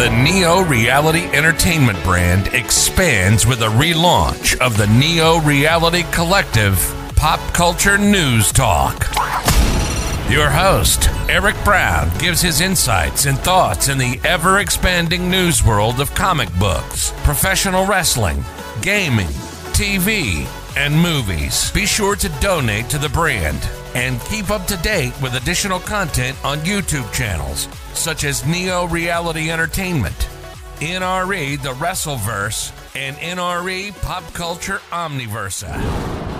The Neo Reality Entertainment brand expands with a relaunch of the Neo Reality Collective Pop Culture News Talk. Your host, Eric Brown, gives his insights and thoughts in the ever expanding news world of comic books, professional wrestling, gaming, TV, and movies. Be sure to donate to the brand and keep up to date with additional content on YouTube channels such as Neo Reality Entertainment, NRE The Wrestleverse, and NRE Pop Culture Omniversa.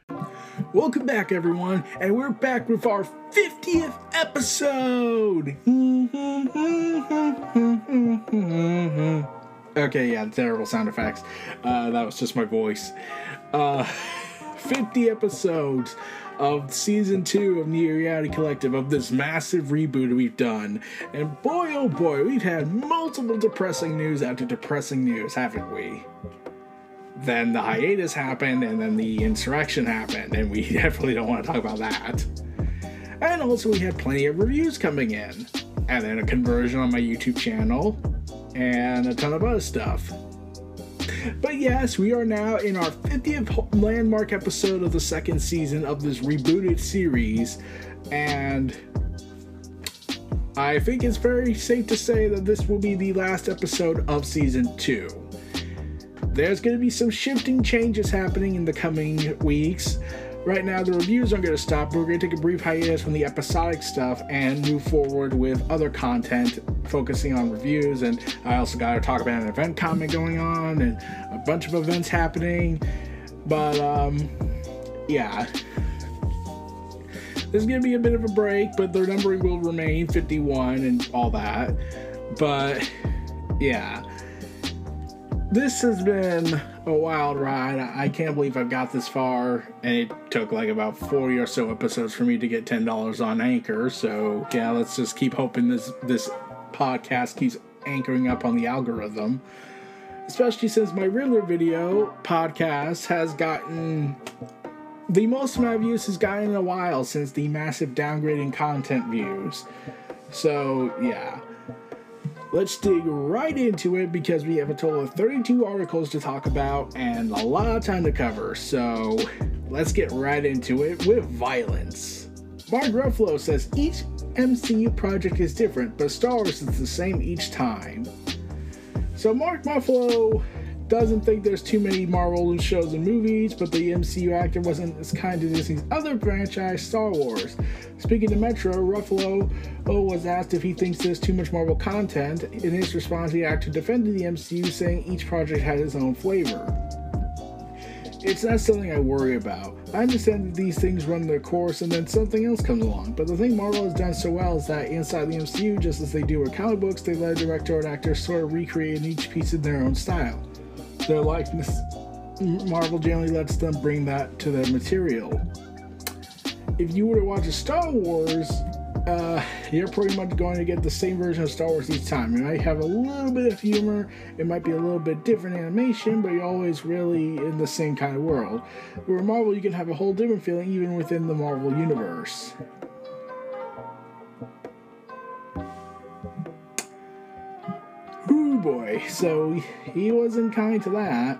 Welcome back, everyone, and we're back with our 50th episode. okay, yeah, terrible sound effects. Uh, that was just my voice. Uh, 50 episodes of season two of Neo Reality Collective of this massive reboot we've done. And boy, oh boy, we've had multiple depressing news after depressing news, haven't we? Then the hiatus happened and then the insurrection happened and we definitely don't want to talk about that. And also we had plenty of reviews coming in and then a conversion on my youtube channel and a ton of other stuff. But yes we are now in our 50th landmark episode of the second season of this rebooted series and i think it's very safe to say that this will be the last episode of season two there's going to be some shifting changes happening in the coming weeks. Right now, the reviews aren't going to stop. We're going to take a brief hiatus from the episodic stuff and move forward with other content focusing on reviews. And I also got to talk about an event comic going on and a bunch of events happening. But, um, yeah. There's going to be a bit of a break, but the numbering will remain 51 and all that. But, yeah this has been a wild ride. I can't believe I've got this far, and it took like about 40 or so episodes for me to get $10 on Anchor. So, yeah, let's just keep hoping this this podcast keeps anchoring up on the algorithm. Especially since my Riddler video podcast has gotten the most amount of views has gotten in a while since the massive downgrading content views. So, yeah let's dig right into it because we have a total of 32 articles to talk about and a lot of time to cover. So let's get right into it with violence. Mark Ruffalo says each MCU project is different, but Star Wars is the same each time. So Mark Ruffalo doesn't think there's too many Marvel shows and movies, but the MCU actor wasn't as kind to Disney's other franchise, Star Wars. Speaking to Metro, Ruffalo oh, was asked if he thinks there's too much Marvel content. In his response, the actor defended the MCU, saying each project had its own flavor. It's not something I worry about. I understand that these things run their course and then something else comes along. But the thing Marvel has done so well is that inside the MCU, just as they do with comic books, they let a director or an actor sort of recreate each piece in their own style their likeness. Marvel generally lets them bring that to their material. If you were to watch a Star Wars, uh, you're pretty much going to get the same version of Star Wars each time. You might have a little bit of humor, it might be a little bit different animation, but you're always really in the same kind of world. Where Marvel, you can have a whole different feeling even within the Marvel universe. Boy. So he wasn't kind to that.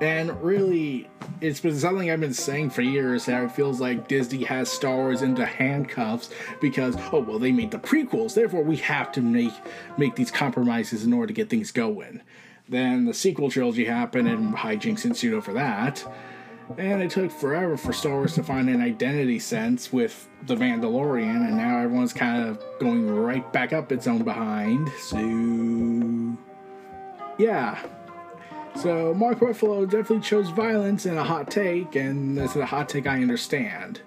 And really, it's been something I've been saying for years that it feels like Disney has Star Wars into handcuffs because oh well they made the prequels, therefore we have to make make these compromises in order to get things going. Then the sequel trilogy happened and hijinks ensued over that. And it took forever for Star Wars to find an identity sense with The Mandalorian, and now everyone's kind of going right back up its own behind. So, yeah. So, Mark Ruffalo definitely chose violence in a hot take, and this is a hot take I understand.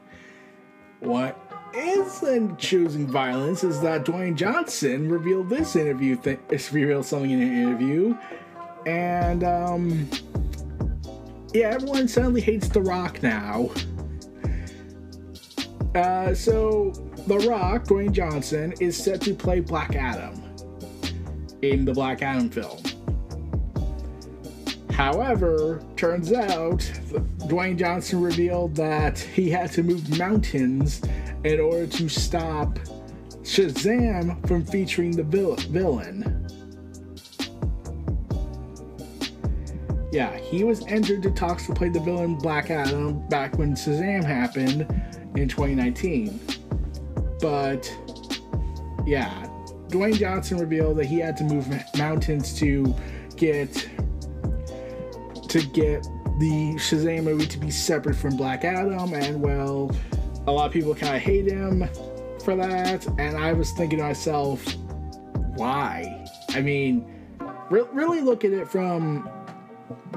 What isn't choosing violence is that Dwayne Johnson revealed this interview, th- revealed something in an interview, and, um, yeah, everyone suddenly hates The Rock now. Uh, so, The Rock, Dwayne Johnson, is set to play Black Adam in the Black Adam film. However, turns out Dwayne Johnson revealed that he had to move mountains in order to stop Shazam from featuring the villain. Yeah, he was entered to talks to play the villain Black Adam back when Shazam happened in 2019. But yeah, Dwayne Johnson revealed that he had to move mountains to get to get the Shazam movie to be separate from Black Adam, and well, a lot of people kind of hate him for that. And I was thinking to myself, why? I mean, re- really look at it from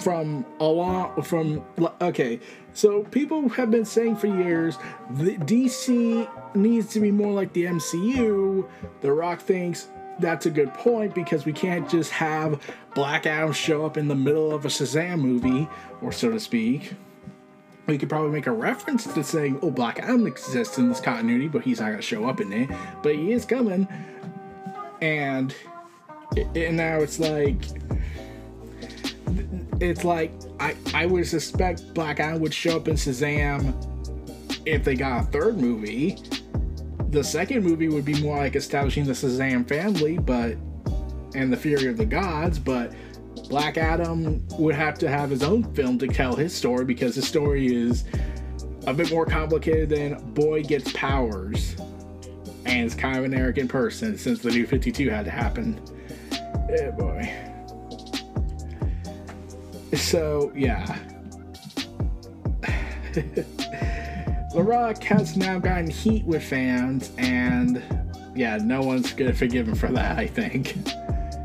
from a lot from okay. So people have been saying for years the dc needs to be more like the mcu the rock thinks that's a good point because we can't just have black adam show up in the middle of a shazam movie or so to speak. We could probably make a reference to saying oh black adam exists in this continuity but he's not going to show up in it. But he is coming. And and now it's like it's like I I would suspect Black Adam would show up in Shazam if they got a third movie. The second movie would be more like establishing the Shazam family, but and the Fury of the Gods, but Black Adam would have to have his own film to tell his story because his story is a bit more complicated than boy gets powers and is kind of an arrogant person since the new 52 had to happen. Yeah, boy. So, yeah. the Rock has now gotten heat with fans, and yeah, no one's gonna forgive him for that, I think.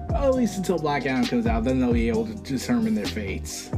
Well, at least until Black Adam comes out, then they'll be able to determine their fates.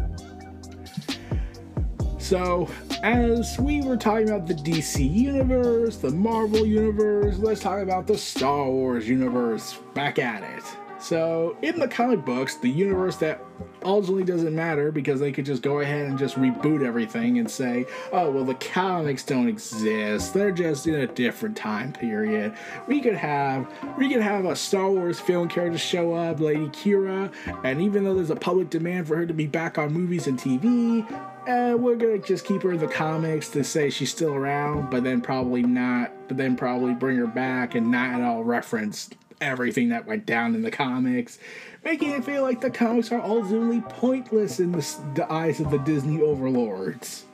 So, as we were talking about the DC universe, the Marvel universe, let's talk about the Star Wars universe. Back at it. So, in the comic books, the universe that ultimately doesn't matter because they could just go ahead and just reboot everything and say, oh, well, the comics don't exist. They're just in a different time period. We could have we could have a Star Wars film character show up, Lady Qi'ra, and even though there's a public demand for her to be back on movies and TV, uh, we're gonna just keep her in the comics to say she's still around, but then probably not, but then probably bring her back and not at all reference everything that went down in the comics, making it feel like the comics are ultimately pointless in the, the eyes of the Disney overlords.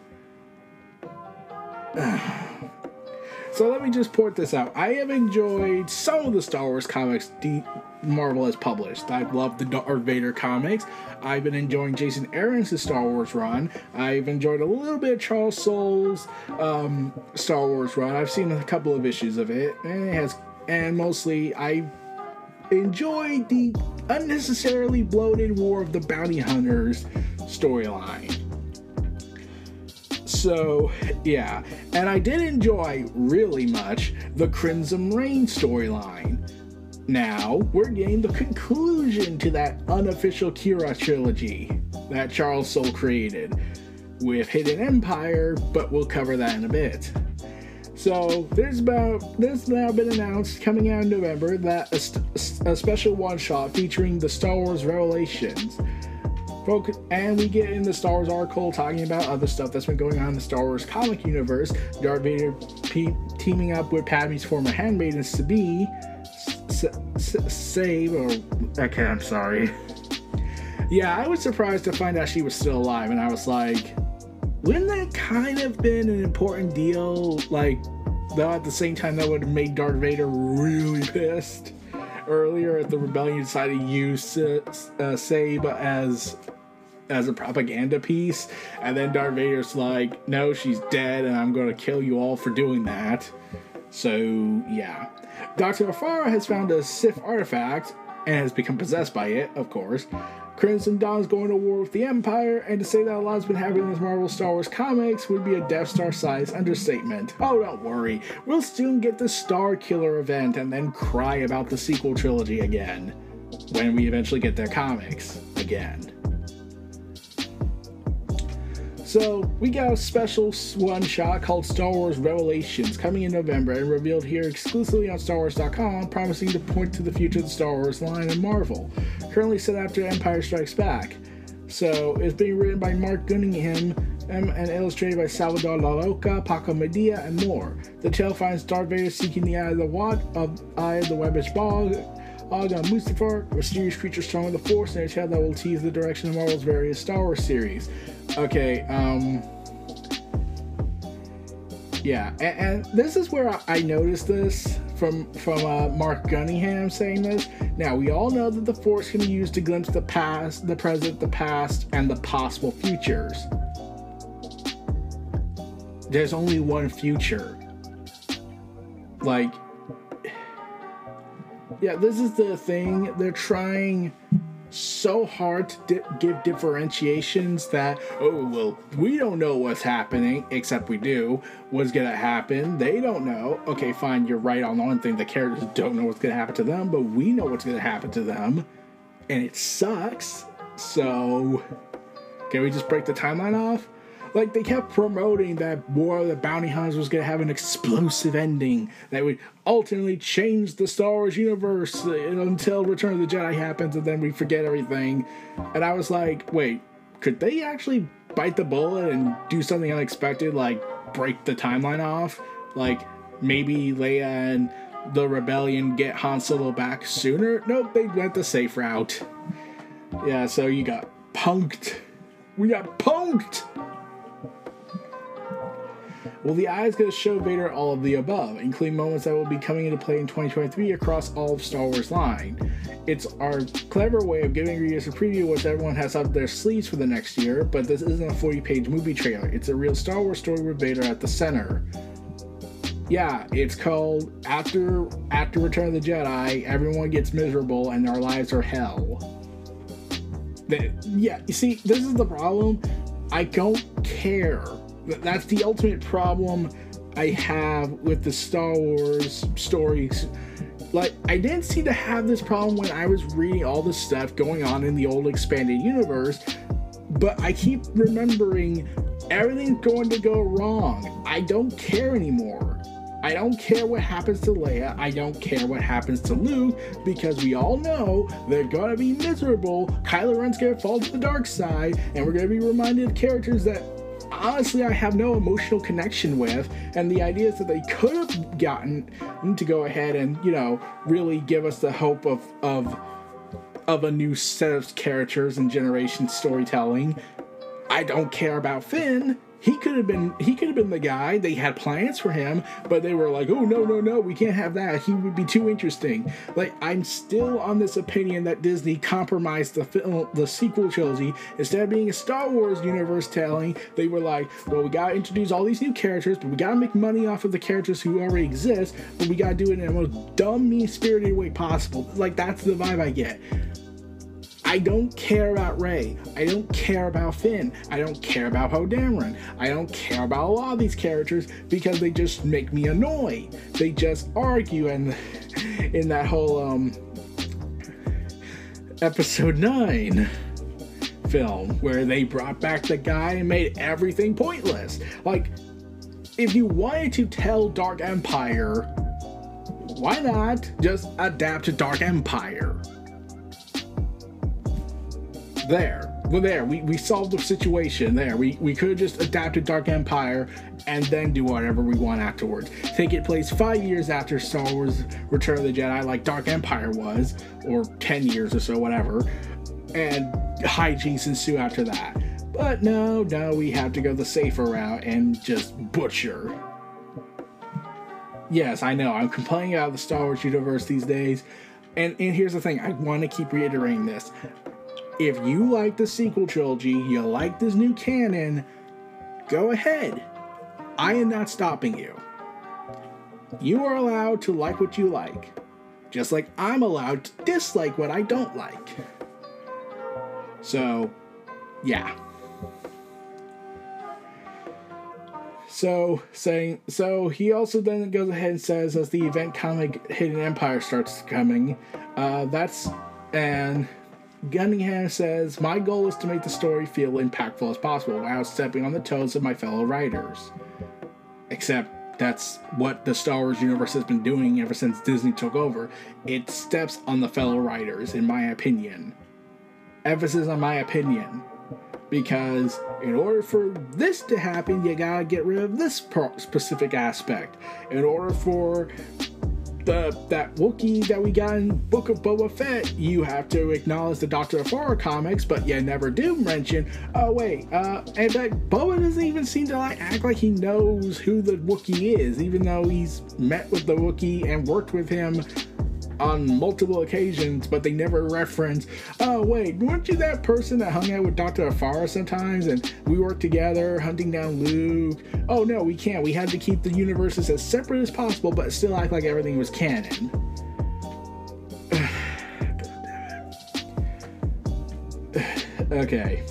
so let me just port this out. I have enjoyed some of the Star Wars comics D- Marvel has published. I've loved the Darth Vader comics. I've been enjoying Jason Aaron's Star Wars run. I've enjoyed a little bit of Charles Soule's um, Star Wars run. I've seen a couple of issues of it, and it has and mostly I enjoyed the unnecessarily bloated War of the Bounty Hunters storyline. So, yeah, and I did enjoy really much the Crimson Reign storyline. Now, we're getting the conclusion to that unofficial Qi'ra trilogy that Charles Soule created with Hidden Empire, but we'll cover that in a bit. So there's about there's now been announced coming out in November that a, a special one shot featuring the Star Wars Revelations. And we get in the Star Wars article talking about other stuff that's been going on in the Star Wars comic universe. Darth Vader pe- teaming up with Padme's former handmaiden Sabine, S- S- save or okay, I'm sorry. Yeah, I was surprised to find out she was still alive, and I was like, wouldn't that kind of been an important deal? Like, though at the same time, that would have made Darth Vader really pissed. Earlier, the rebellion decided to use uh, Sabe as as a propaganda piece, and then Darth Vader's like, "No, she's dead, and I'm going to kill you all for doing that." So yeah, Doctor Aphra has found a Sith artifact and has become possessed by it, of course. Crimson Dawn's going to war with the Empire, and to say that a lot's been happening in this Marvel Star Wars comics would be a Death Star sized understatement. Oh, don't worry, we'll soon get the Star Killer event and then cry about the sequel trilogy again. When we eventually get their comics again. So, we got a special one shot called Star Wars Revelations coming in November and revealed here exclusively on StarWars.com, promising to point to the future of the Star Wars line and Marvel, currently set after Empire Strikes Back. So, it's being written by Marc Guggenheim um, and illustrated by Salvador Larroca, Paco Medina, and more. The tale finds Darth Vader seeking the eye of the Wat of Eye of the Webbish Bog, Aga Mustafar, mysterious creature strong with the Force, and a tale that will tease the direction of Marvel's various Star Wars series. Okay, um. Yeah, and, and this is where I, I noticed this from from uh, Marc Guggenheim saying this. Now we all know that the Force can be used to glimpse the past, the present, the past, and the possible futures. There's only one future. Like, yeah, this is the thing. They're trying so hard to di- give differentiations that oh well we don't know what's happening except we do. What's gonna happen? They don't know. Okay fine you're right on one thing. The characters don't know what's gonna happen to them but we know what's gonna happen to them. And it sucks. So can we just break the timeline off like they kept promoting that War of the Bounty Hunters was gonna have an explosive ending that would ultimately change the Star Wars universe uh, until Return of the Jedi happens, and then we forget everything. And I was like, wait, could they actually bite the bullet and do something unexpected, like break the timeline off? Like maybe Leia and the rebellion get Han Solo back sooner? Nope, they went the safe route. Yeah, so you got punked. We got punked! Well, the eye is going to show Vader all of the above, including moments that will be coming into play in 2023 across all of Star Wars line. It's our clever way of giving readers a preview of what everyone has up their sleeves for the next year, but this isn't a 40 page movie trailer. It's a real Star Wars story with Vader at the center. Yeah, it's called After After Return of the Jedi, everyone gets miserable and our lives are hell. The, yeah, you see, this is the problem. I don't care that's the ultimate problem I have with the Star Wars stories. Like, I didn't seem to have this problem when I was reading all the stuff going on in the old expanded universe, but I keep remembering everything's going to go wrong. I don't care anymore. I don't care what happens to Leia. I don't care what happens to Luke because we all know they're gonna be miserable. Kylo Ren's gonna fall to the dark side, and we're gonna be reminded of characters that honestly I have no emotional connection with, and the ideas that they could have gotten to go ahead and you know really give us the hope of of of a new set of characters and generation storytelling. I don't care about Finn he could have been he could have been the guy. They had plans for him, but they were like, "Oh no, no, no, we can't have that. He would be too interesting." Like I'm still on this opinion that Disney compromised the film, the sequel trilogy. Instead of being a Star Wars universe telling, they were like, "Well, we gotta introduce all these new characters, but we gotta make money off of the characters who already exist, but we gotta do it in the most dumb, mean-spirited way possible." Like that's the vibe I get. I don't care about Rey. I don't care about Finn. I don't care about Poe Dameron. I don't care about a lot of these characters because they just make me annoyed. They just argue and in that whole um episode 9 film where they brought back the guy and made everything pointless. Like if you wanted to tell Dark Empire, why not just adapt to Dark Empire? There. Well there. We, we solved the situation there. We, we could have just adapted dark empire and then do whatever we want afterwards. Take it place five years after star wars return of the jedi like dark empire was or 10 years or so whatever and hijinks ensue after that. But no, no, we have to go the safer route and just butcher. Yes, I know, I'm complaining about the Star Wars universe these days. And, and here's the thing. I want to keep reiterating this. If you like the sequel trilogy, you like this new canon, go ahead. I am not stopping you. You are allowed to like what you like, just like I'm allowed to dislike what I don't like. So, yeah. So saying so he also then goes ahead and says as the event comic Hidden Empire starts coming, uh, that's and Cunningham says my goal is to make the story feel impactful as possible without stepping on the toes of my fellow writers. Except that's what the Star Wars universe has been doing ever since Disney took over. It steps on the fellow writers, in my opinion. Emphasis on my opinion because in order for this to happen, you gotta get rid of this specific aspect. In order for the that Wookiee that we got in Book of Boba Fett, you have to acknowledge the Doctor Aphra comics, but you never do mention. Oh wait, uh, and that Boba doesn't even seem to like act like he knows who the Wookiee is, even though he's met with the Wookiee and worked with him on multiple occasions, but they never reference, oh, wait, weren't you that person that hung out with Dr. Aphra sometimes and we worked together hunting down Luke? Oh, no, we can't. We had to keep the universes as separate as possible, but still act like everything was canon. okay.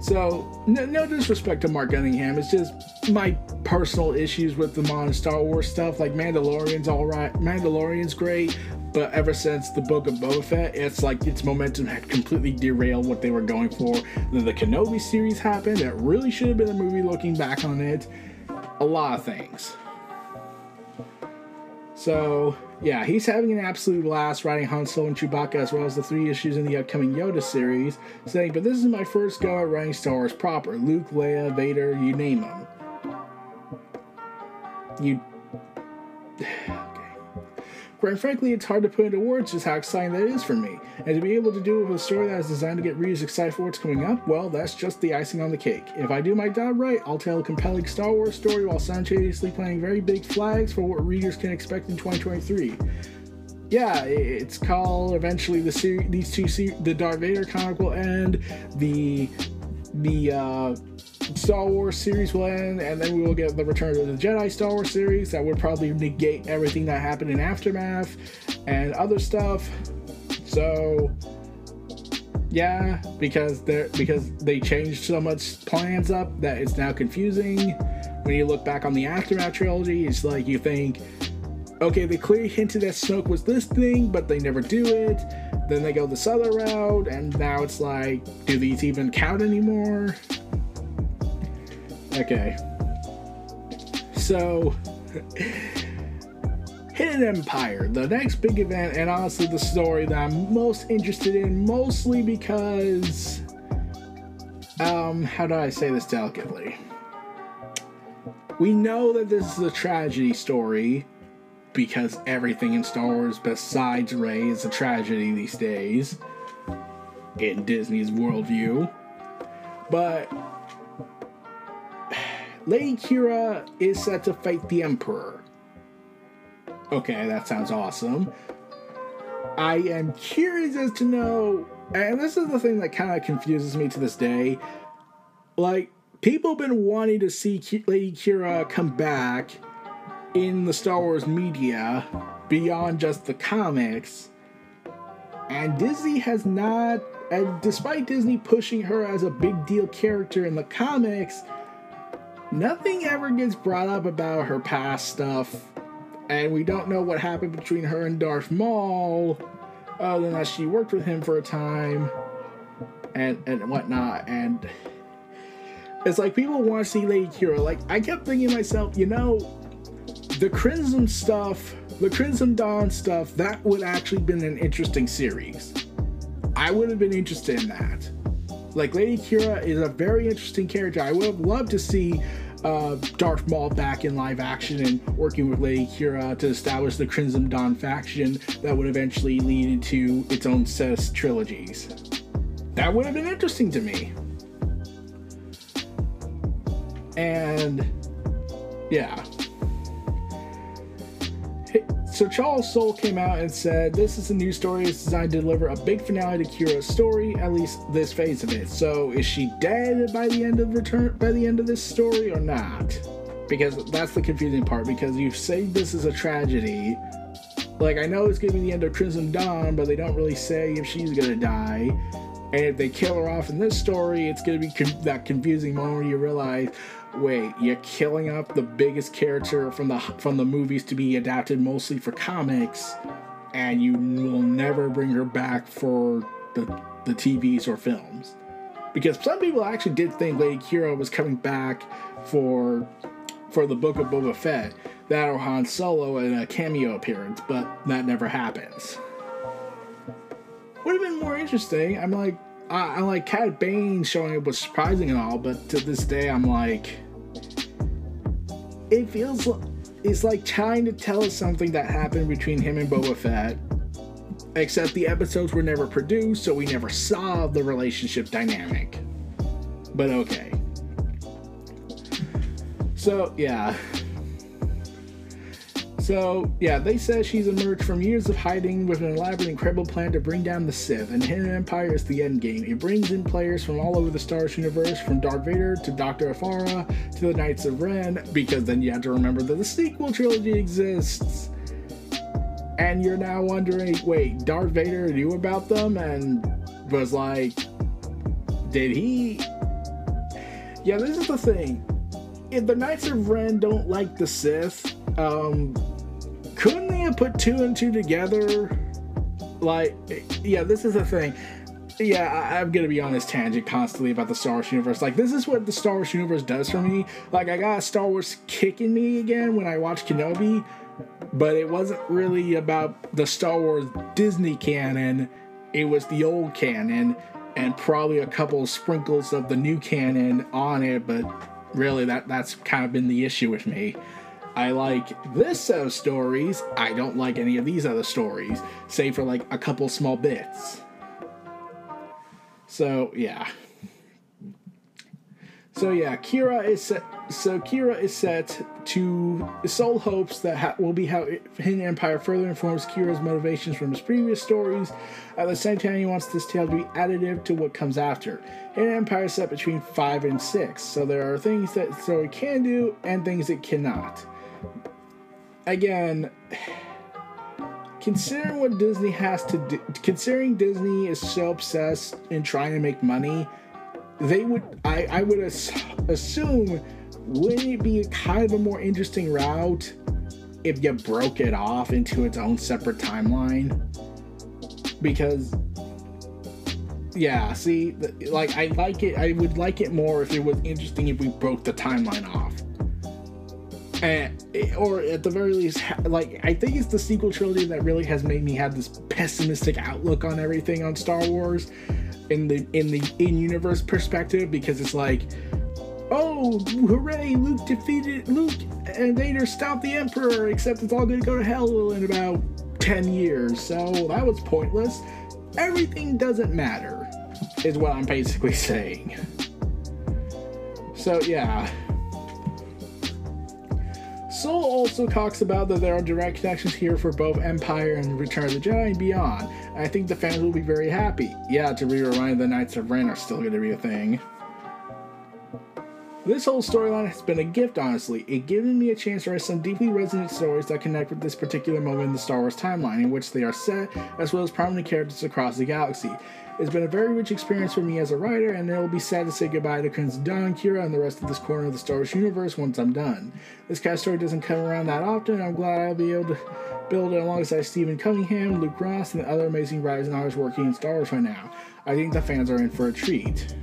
So, no, no, disrespect to Mark Cunningham. It's just my personal issues with the modern Star Wars stuff. Like Mandalorian's all right, Mandalorian's great, but ever since the Book of Boba Fett, it's like its momentum had completely derailed what they were going for. Then the Kenobi series happened. It really should have been a movie. Looking back on it, a lot of things. So yeah, he's having an absolute blast writing Han Solo and Chewbacca as well as the three issues in the upcoming Yoda series, saying, But this is my first go at writing Star Wars proper Luke, Leia, Vader, you name them. You. okay. Quite frankly, it's hard to put into words just how exciting that is for me. And to be able to do it with a story that is designed to get readers excited for what's coming up, well, that's just the icing on the cake. If I do my job right, I'll tell a compelling Star Wars story while simultaneously planting very big flags for what readers can expect in 2023 yeah, it's called eventually the series. These two series, the Darth Vader comic will end. The the uh, Star Wars series will end, and then we will get the Return of the Jedi Star Wars series that would probably negate everything that happened in Aftermath and other stuff. So yeah, because they because they changed so much plans up that it's now confusing. When you look back on the Aftermath trilogy, it's like you think, okay, they clearly hinted that Snoke was this thing, but they never do it. Then they go this other route, and now it's like, do these even count anymore? Okay. So, Hidden Empire, the next big event, and honestly, the story that I'm most interested in, mostly because. Um, how do I say this delicately? We know that this is a tragedy story because everything in Star Wars besides Rey is a tragedy these days in Disney's worldview. But Lady Qi'ra is set to fight the Emperor. Okay, that sounds awesome. I am curious as to know, and this is the thing that kind of confuses me to this day. Like, people have been wanting to see Lady Qi'ra come back in the Star Wars media beyond just the comics. And Disney has not, and despite Disney pushing her as a big deal character in the comics, nothing ever gets brought up about her past stuff, and we don't know what happened between her and Darth Maul, other than that she worked with him for a time, and and whatnot. And it's like people want to see Lady Qi'ra. Like I kept thinking to myself, you know, the Crimson stuff, the Crimson Dawn stuff, that would actually been an interesting series. I would have been interested in that. Like Lady Qi'ra is a very interesting character. I would have loved to see uh, Darth Maul back in live action and working with Lady Qi'ra to establish the Crimson Dawn faction that would eventually lead into its own set of trilogies. That would have been interesting to me. And yeah, so Charles Soule came out and said, "This is a new story. It's designed to deliver a big finale to Qi'ra's story, at least this phase of it. So is she dead by the end of return by the end of this story or not? Because that's the confusing part. Because you say this is a tragedy, like I know it's gonna be the end of Crimson Dawn, but they don't really say if she's gonna die. And if they kill her off in this story, it's gonna be con- that confusing moment where you realize, wait, you're killing up the biggest character from the from the movies to be adapted mostly for comics, and you will never bring her back for the the TVs or films. Because some people actually did think Lady Qi'ra was coming back for for the Book of Boba Fett, that or Han Solo in a cameo appearance, but that never happens. Would have been more interesting. I'm like, I, am like Cad Bane showing up was surprising and all, but to this day, I'm like, it feels like it's like trying to tell us something that happened between him and Boba Fett. Except the episodes were never produced, so we never saw the relationship dynamic. But okay. So, yeah. So, yeah, they say she's emerged from years of hiding with an elaborate, incredible plan to bring down the Sith, and Hidden Empire is the endgame. It brings in players from all over the Star Wars universe, from Darth Vader to Dr. Aphra to the Knights of Ren, because then you have to remember that the sequel trilogy exists. And you're now wondering, wait, Darth Vader knew about them and was like, did he? Yeah, this is the thing. If the Knights of Ren don't like the Sith, um, put two and two together? Like, yeah, this is the thing. Yeah, I, am gonna be on this tangent constantly about the Star Wars universe. Like, this is what the Star Wars universe does for me. Like, I got Star Wars kicking me again when I watched Kenobi, but it wasn't really about the Star Wars Disney canon. It was the old canon and probably a couple sprinkles of the new canon on it, but really that that's kind of been the issue with me. I like this set of stories. I don't like any of these other stories, save for like a couple small bits. So yeah. So yeah, Qi'ra is set. So Qi'ra is set to Soule hopes that ha- will be how Hidden Empire further informs Qi'ra's motivations from his previous stories. At the same time, he wants this tale to be additive to what comes after. Hidden Empire is set between five and six, so there are things that the story can do and things it cannot again, considering what Disney has to do, considering Disney is so obsessed in trying to make money, they would, I, I would assume, wouldn't it be kind of a more interesting route if you broke it off into its own separate timeline? Because yeah, see, like I like it. I would like it more if it was interesting if we broke the timeline off and, eh, or at the very least, like I think it's the sequel trilogy that really has made me have this pessimistic outlook on everything on Star Wars, in the in the in universe perspective, because it's like, oh hooray, Luke defeated Luke and Vader stopped the Emperor, except it's all to go to hell in about ten years, so that was pointless. Everything doesn't matter, is what I'm basically saying. So yeah. Soule also talks about that there are direct connections here for both Empire and Return of the Jedi and beyond. I think the fans will be very happy. Yeah, to be reminded the Knights of Ren are still going to be a thing. This whole storyline has been a gift, honestly. It given me a chance to write some deeply resonant stories that connect with this particular moment in the Star Wars timeline, in which they are set, as well as prominent characters across the galaxy. It's been a very rich experience for me as a writer, and it will be sad to say goodbye to Crimson Dawn, Qi'ra, and the rest of this corner of the Star Wars universe once I'm done. This of story doesn't come around that often, and I'm glad I'll be able to build it alongside Stephen Cunningham, Luke Ross, and the other amazing writers and artists working in Star Wars right now. I think the fans are in for a treat.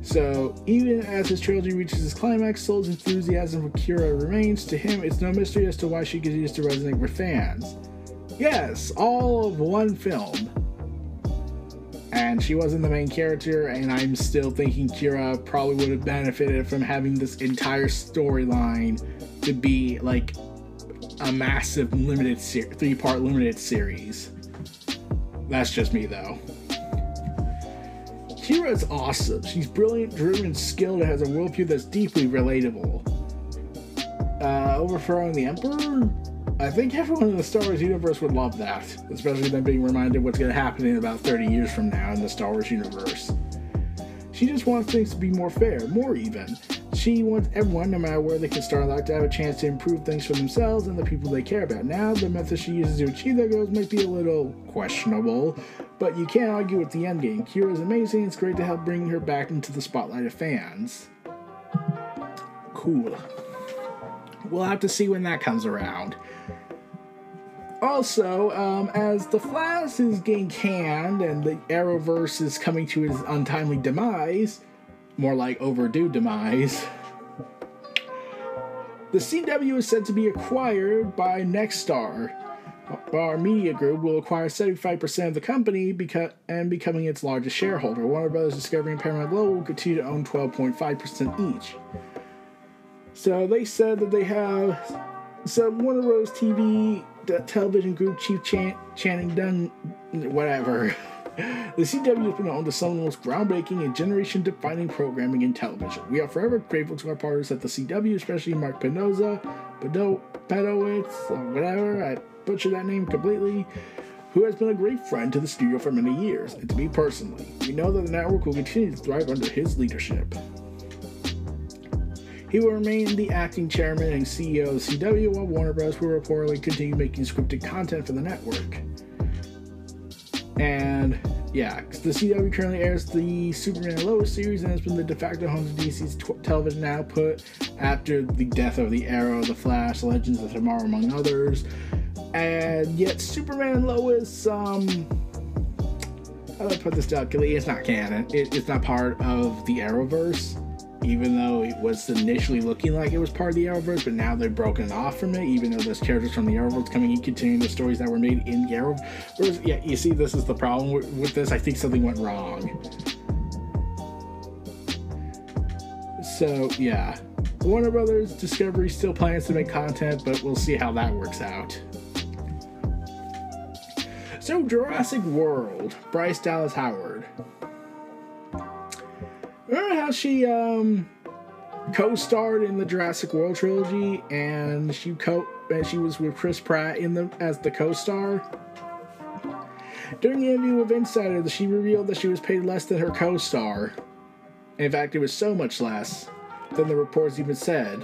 So, even as his trilogy reaches its climax, Soule's enthusiasm for Qi'ra remains. To him, it's no mystery as to why she continues to resonate with fans. Yes, all of one film and she wasn't the main character and i'm still thinking Qi'ra probably would have benefited from having this entire storyline to be like a massive limited ser- three part limited series that's just me though Qi'ra's awesome. She's brilliant, driven, skilled, and has a worldview that's deeply relatable. Uh, overthrowing the Emperor? I think everyone in the Star Wars universe would love that, especially them being reminded what's going to happen in about 30 years from now in the Star Wars universe. She just wants things to be more fair, more even. She wants everyone, no matter where they can start life, to have a chance to improve things for themselves and the people they care about. Now, the method she uses to achieve that goals might be a little questionable, but you can't argue with the endgame. Qi'ra is amazing. It's great to help bring her back into the spotlight of fans. Cool. We'll have to see when that comes around. Also, um, as the Flash is getting canned and the Arrowverse is coming to its untimely demise, more like overdue demise, the CW is said to be acquired by Nexstar. Our media group will acquire 75% of the company beca- and becoming its largest shareholder. Warner Brothers Discovery and Paramount Global will continue to own 12.5% each. So they said that they have so Warner Bros. TV the television group chief Chan- Channing Dunn, whatever. The CW has been home to some of the most groundbreaking and generation defining programming in television. We are forever grateful to our partners at the CW, especially Mark Penoza, Bedo- Pedowitz, or whatever, I butchered that name completely, who has been a great friend to the studio for many years, and to me personally. We know that the network will continue to thrive under his leadership. He will remain the acting chairman and CEO of CW, while Warner Bros. will reportedly continue making scripted content for the network. And yeah, the CW currently airs the Superman Lois series and has been the de facto home to DC's television output after the death of the Arrow, the Flash, Legends of Tomorrow, among others. And yet, Superman Lois, um, how do I put this delicately? It's not canon. It, it's not part of the Arrowverse even though it was initially looking like it was part of the Arrowverse, but now they've broken off from it, even though there's characters from the Arrowverse coming in, continuing the stories that were made in the Arrowverse. Yeah, you see, this is the problem with, with this. I think something went wrong. So, yeah. Warner Brothers Discovery still plans to make content, but we'll see how that works out. So, Jurassic World, Bryce Dallas Howard. Remember how she um co-starred in the Jurassic World trilogy, and she co and she was with Chris Pratt in the as the co-star. During the interview with Insider, she revealed that she was paid less than her co-star. In fact, it was so much less than the reports even said.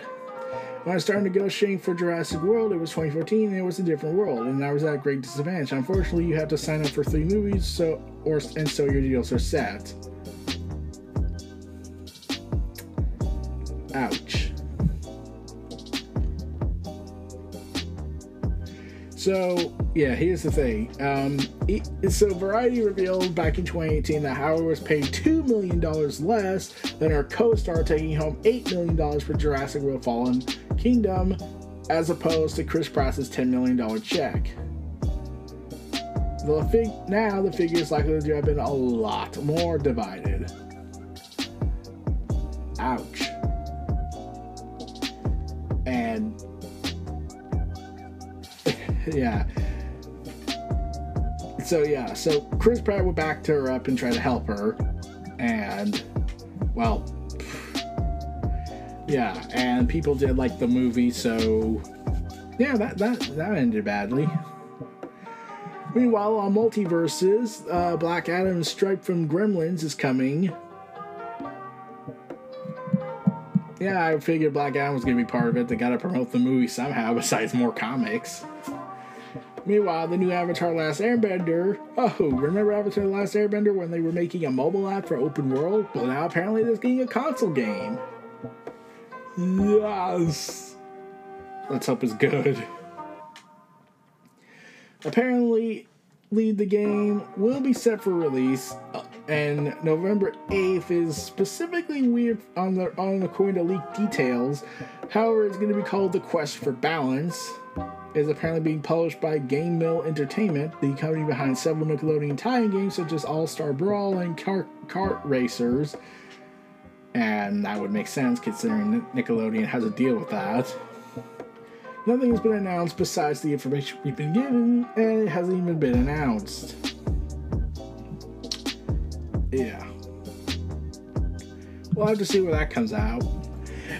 When I started negotiating for Jurassic World, it was 2014 and it was a different world, and I was at a great disadvantage. Unfortunately, you have to sign up for three movies, so or and so your deals are set. Ouch. So, yeah, here's the thing. Um, it, so, Variety revealed back in 2018 that Howard was paid $2 million less than her co star, taking home $8 million for Jurassic World Fallen Kingdom, as opposed to Chris Pratt's $10 million check. The fig- now, the figure is likely to have been a lot more divided. Ouch and yeah. So yeah, so Chris Pratt would back to her up and try to help her, and well, yeah, and people did like the movie, so yeah, that that that ended badly. Meanwhile, on MultiVersus, uh, Black Adam's Stripe from Gremlins is coming. Yeah, I figured Black Adam was gonna be part of it. They gotta promote the movie somehow, besides more comics. Meanwhile, the new Avatar Last Airbender. Oh, remember Avatar Last Airbender when they were making a mobile app for open world? Well, now apparently there's getting a console game. Yes! Let's hope it's good. Apparently, Lead the Game will be set for release, uh, and November 8th is specifically weird on the on according to leaked details. However, it's going to be called The Quest for Balance. Is apparently being published by GameMill Entertainment, the company behind several Nickelodeon tie-in games such as All Star Brawl and Kart Racers. And that would make sense considering Nickelodeon has a deal with that. Nothing has been announced besides the information we've been given, and it hasn't even been announced. Yeah. we'll have to see where that comes out.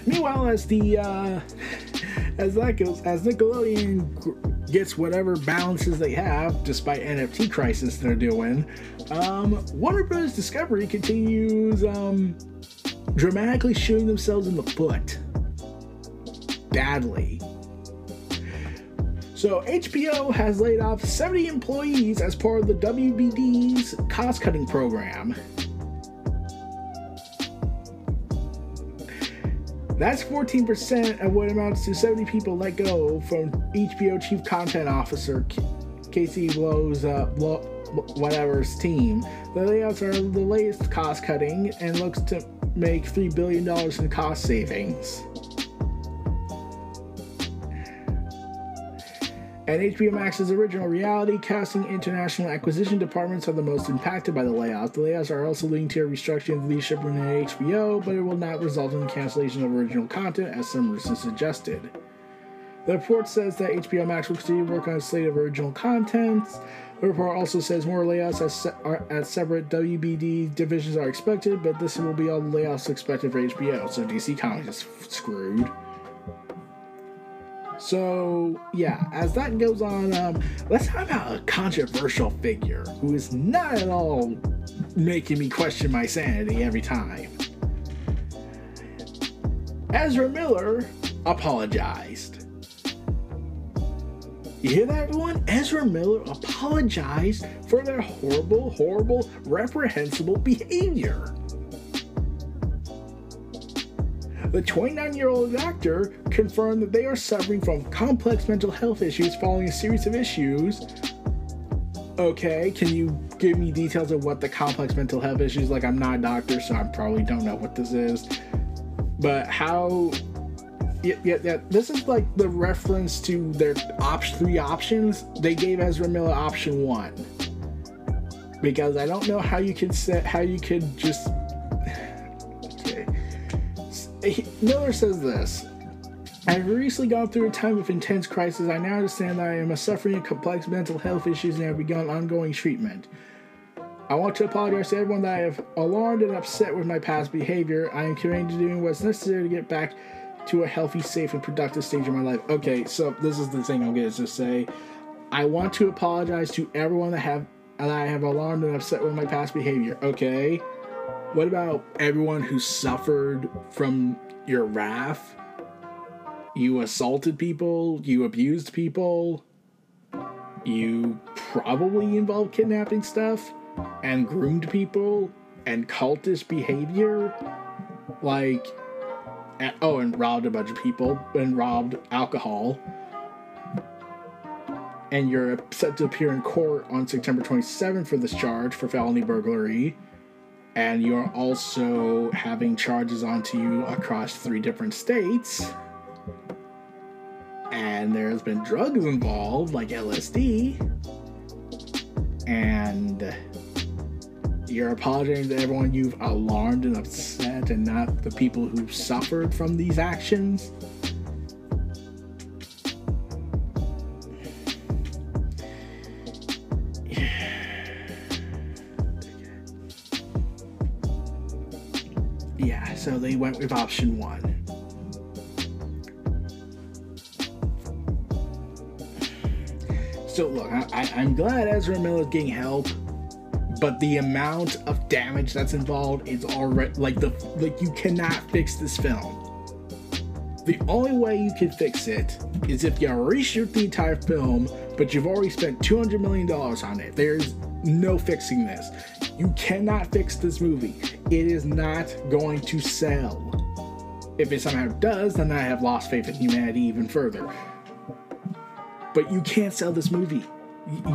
Meanwhile, as the uh, as that goes, as Nickelodeon gets whatever balances they have, despite NFT crisis they're doing, um, Warner Bros. Discovery continues um, dramatically shooting themselves in the foot badly. So HBO has laid off 70 employees as part of the WBD's cost-cutting program. That's 14% of what amounts to 70 people let go from HBO Chief Content Officer Casey Blow's uh, Blow, whatever's team. The layoffs are the latest cost cutting and looks to make $3 billion in cost savings. And HBO Max's original reality casting international acquisition departments are the most impacted by the layoffs. The layoffs are also leading to a restructuring of leadership within HBO, but it will not result in the cancellation of original content, as some reasons suggested. The report says that HBO Max will continue to work on a slate of original contents. The report also says more layoffs at, se- at separate WBD divisions are expected, but this will be all the layoffs expected for HBO, so DC Comics is f- screwed. So, yeah, as that goes on, um, let's talk about a controversial figure who is not at all making me question my sanity every time. Ezra Miller apologized. You hear that, everyone? Ezra Miller apologized for their horrible, horrible, reprehensible behavior. The 29 year old actor confirmed that they are suffering from complex mental health issues following a series of issues. Okay, can you give me details of what the complex mental health issues like? I'm not a doctor, so I probably don't know what this is. But how yeah, yeah, yeah, this is like the reference to their op- three options. They gave Ezra Miller option one because I don't know how you could set how you could just Miller says this I have recently gone through a time of intense crisis. I now understand that I am suffering complex mental health issues and have begun ongoing treatment. I want to apologize to everyone that I have alarmed and upset with my past behavior. I am committed to doing what's necessary to get back to a healthy, safe, and productive stage of my life. Okay, so this is the thing I'm going to say. I want to apologize to everyone that have that I have alarmed and upset with my past behavior. Okay. What about everyone who suffered from your wrath? You assaulted people, you abused people, you probably involved kidnapping stuff and groomed people and cultist behavior. Like, oh, and robbed a bunch of people and robbed alcohol. And you're set to appear in court on September 27th for this charge for felony burglary and you're also having charges onto you across three different states. And there's been drugs involved, like LSD. And you're apologizing to everyone you've alarmed and upset, and not the people who've suffered from these actions. They went with option one. So look, I, am glad Ezra Miller's getting help, but the amount of damage that's involved is already like the like you cannot fix this film. The only way you can fix it is if you reshoot the entire film, but you've already spent $200 million on it. There's no fixing this. You cannot fix this movie. It is not going to sell. If it somehow does, then I have lost faith in humanity even further. But you can't sell this movie.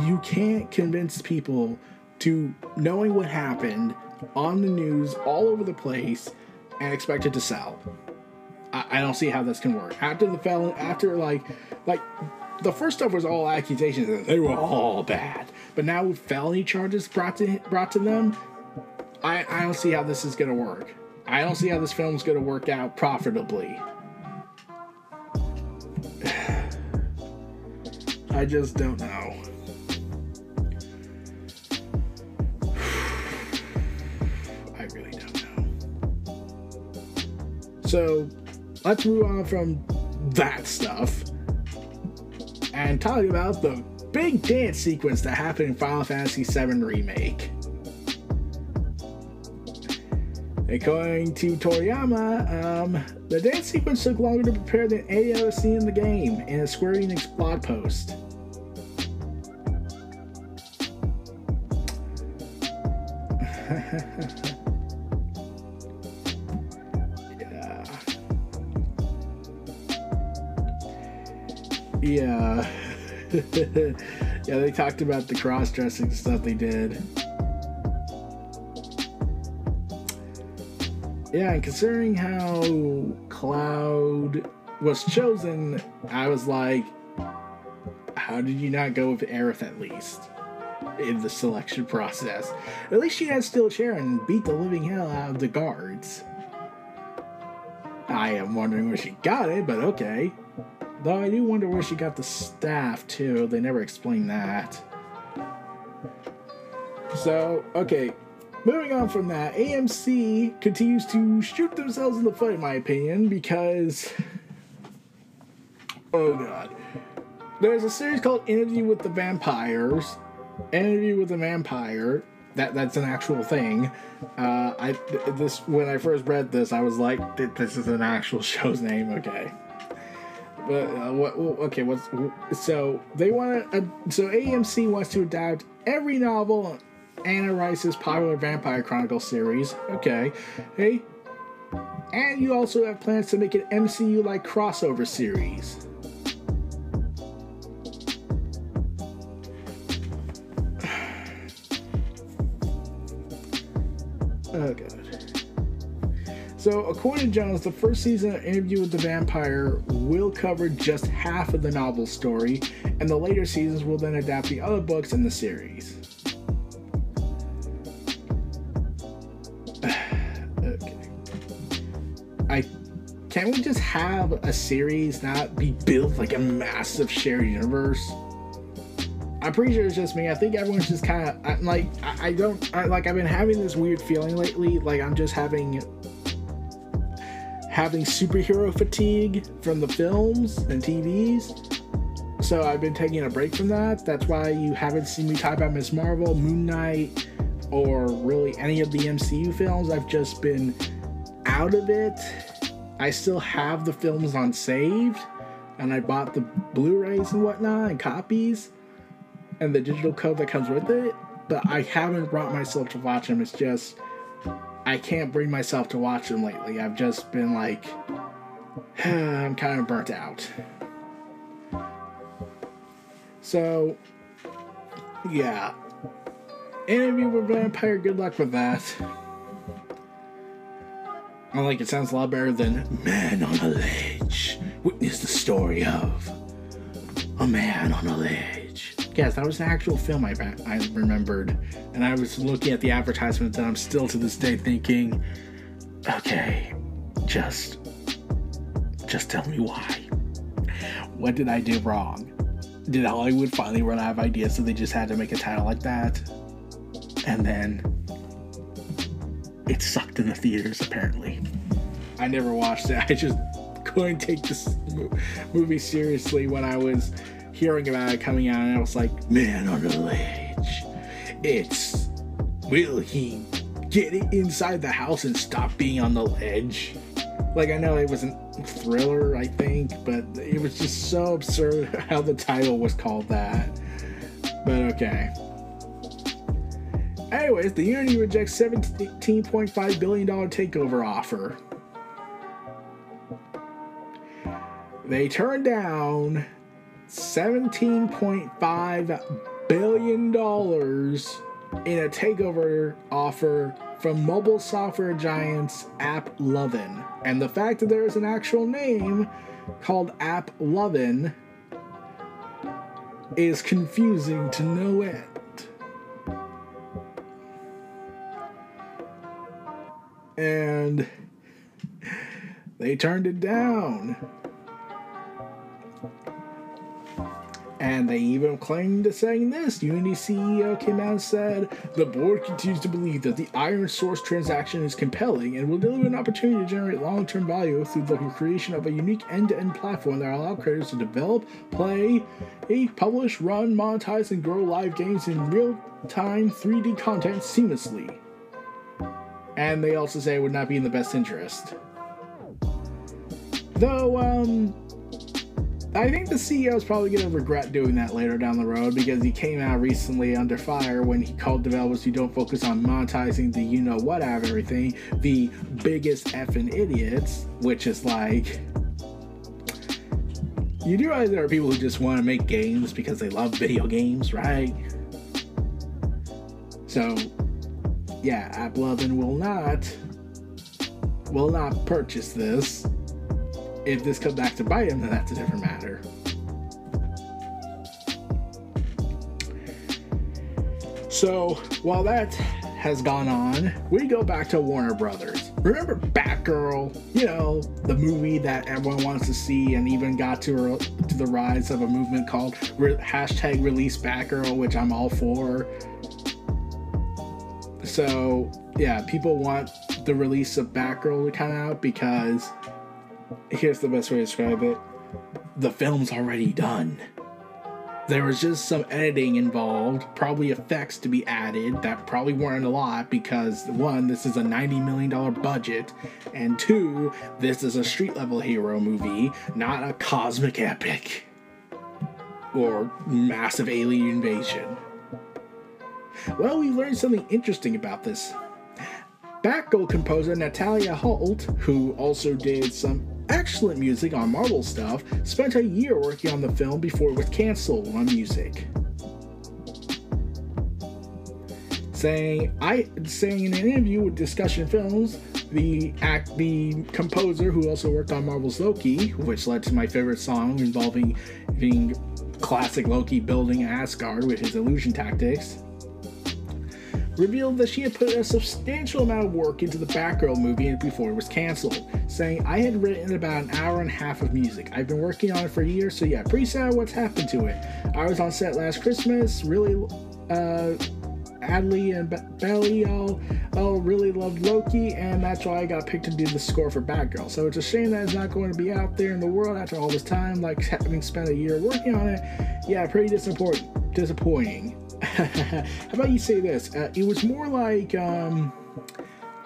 You can't convince people to knowing what happened on the news all over the place and expect it to sell. I, I don't see how this can work. After the felon, after like, like the first stuff was all accusations. They were all bad. But now with felony charges brought to brought to them, I, I don't see how this is gonna work. I don't see how this film's gonna work out profitably. I just don't know. I really don't know. So let's move on from that stuff and talking about the big dance sequence that happened in Final Fantasy VII Remake. According to Toriyama, um, the dance sequence took longer to prepare than any other scene in the game in a Square Enix blog post. yeah. yeah, they talked about the cross dressing stuff they did. Yeah, and considering how Cloud was chosen, I was like, how did you not go with Aerith at least in the selection process? At least she had Steel Chair and beat the living hell out of the guards. I am wondering where she got it, but okay. Though I do wonder where she got the staff too. They never explained that. So, okay. Moving on from that, AMC continues to shoot themselves in the foot, in my opinion, because. Oh god. There's a series called Interview with the Vampires. Interview with the Vampire. That, that's an actual thing. Uh, I this when I first read this, I was like, "This is an actual show's name." Okay, uh, what, okay, what's so they want to? Uh, so AMC wants to adapt every novel Anne Rice's popular Vampire Chronicle series. Okay, hey, and you also have plans to make an MCU like crossover series. God. So, according to Jones, the first season of Interview with the Vampire will cover just half of the novel story, and the later seasons will then adapt the other books in the series. okay. I can we just have a series not be built like a massive shared universe? I'm pretty sure it's just me. I think everyone's just kind of like I, I don't I, like. I've been having this weird feeling lately. Like I'm just having having superhero fatigue from the films and TVs. So I've been taking a break from that. That's why you haven't seen me talk about Ms. Marvel, Moon Knight, or really any of the MCU films. I've just been out of it. I still have the films on saved, and I bought the Blu-rays and whatnot and copies, and the digital code that comes with it. But I haven't brought myself to watch them. It's just I can't bring myself to watch them lately. I've just been like, I'm kind of burnt out. So, yeah. Any of Interview with Vampire, good luck with that. I like it sounds a lot better than Man on a Ledge. Witness the story of a man on a ledge. Yes, that was an actual film I, I remembered. And I was looking at the advertisements and I'm still to this day thinking, okay, just, just tell me why. What did I do wrong? Did Hollywood finally run out of ideas so they just had to make a title like that? And then it sucked in the theaters apparently. I never watched it. I just couldn't take this movie seriously when I was hearing about it coming out, and I was like, man on the ledge. It's will he get inside the house and stop being on the ledge? Like I know it was a thriller, I think, but it was just so absurd how the title was called that. But okay. Anyways, the Unity rejects $17.5 billion takeover offer. They turned down $17.5 billion in a takeover offer from mobile software giants AppLovin. And the fact that there is an actual name called AppLovin is confusing to no end. And they turned it down. And they even claimed to saying this. Unity CEO came out and said, The board continues to believe that the ironSource transaction is compelling and will deliver an opportunity to generate long term value through the creation of a unique end to end platform that allows creators to develop, play, publish, run, monetize, and grow live games in real time 3D content seamlessly. And they also say it would not be in the best interest. Though, um, I think the CEO is probably going to regret doing that later down the road because he came out recently under fire when he called developers who don't focus on monetizing the you know what out of everything the biggest effing idiots, which is like. You do realize there are people who just want to make games because they love video games, right? So, yeah, AppLovin will not will not purchase this if this comes back to bite him, then that's a different matter. So while that has gone on, we go back to Warner Brothers. Remember Batgirl? You know, the movie that everyone wants to see and even got to, to the rise of a movement called re- hashtag release Batgirl, which I'm all for. So, yeah, people want the release of Batgirl to come out because here's the best way to describe it the film's already done. There was just some editing involved, probably effects to be added that probably weren't a lot because one, this is a $90 million budget, and two, this is a street level hero movie, not a cosmic epic or massive alien invasion. Well, we learned something interesting about this. Batgirl composer Natalie Holt, who also did some excellent music on Marvel stuff, spent a year working on the film before it was canceled on music. Saying I saying in an interview with Discussion Films, the act the composer who also worked on Marvel's Loki, which led to my favorite song involving being classic Loki building Asgard with his illusion tactics, revealed that she had put a substantial amount of work into the Batgirl movie before it was canceled, saying, I had written about an hour and a half of music. I've been working on it for years, so yeah, pretty sad what's happened to it. I was on set last Christmas, really, uh, Adil and Bilall all, all really loved Loki, and that's why I got picked to do the score for Batgirl. So it's a shame that it's not going to be out there in the world after all this time, like having spent a year working on it. Yeah, pretty disappointing. Disappointing. How about you say this? Uh, it was more like, um,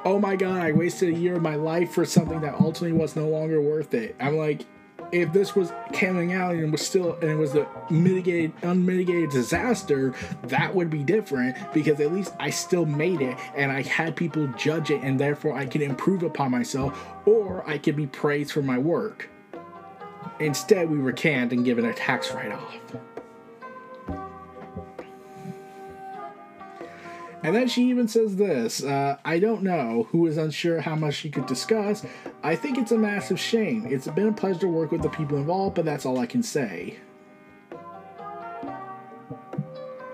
oh my god, I wasted a year of my life for something that ultimately was no longer worth it. I'm like, if this was coming out and was still and it was a mitigated unmitigated disaster that would be different because at least i still made it and i had people judge it and therefore i can improve upon myself or i could be praised for my work instead we were canned and given a tax write-off And then she even says this uh, I don't know, who is unsure how much she could discuss. I think it's a massive shame. It's been a pleasure to work with the people involved, but that's all I can say.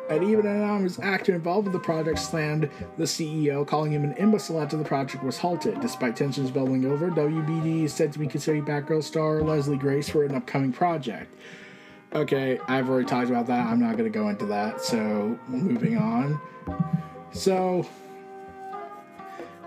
And even an anonymous actor involved with the project slammed the CEO, calling him an imbecile after the project was halted. Despite tensions bubbling over, WBD is said to be considering Batgirl star Leslie Grace for an upcoming project. Okay, I've already talked about that. I'm not going to go into that. So, moving on. So,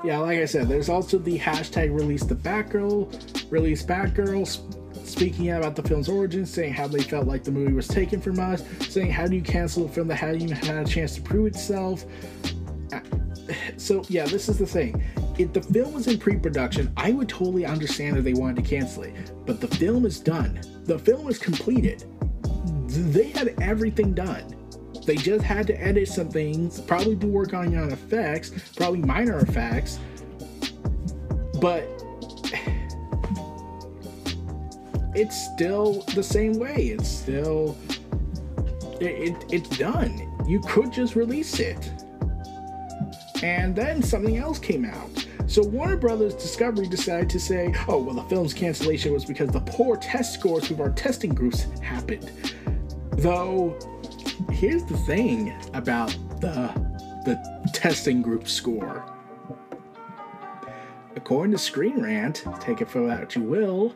yeah, like I said, there's also the hashtag release the Batgirl, release Batgirl, speaking about the film's origins, saying how they felt like the movie was taken from us, saying how do you cancel a film that hadn't even had a chance to prove itself. So, yeah, this is the thing. If the film was in pre production, I would totally understand that they wanted to cancel it. But the film is done, the film is completed. They had everything done they just had to edit some things, probably do work on your effects, probably minor effects, but it's still the same way. It's still it, it, it's done. You could just release it. And then something else came out. So Warner Brothers Discovery decided to say, oh, well, the film's cancellation was because the poor test scores of our testing groups happened. Though here's the thing about the the testing group score. According to Screen Rant, take it for what you will,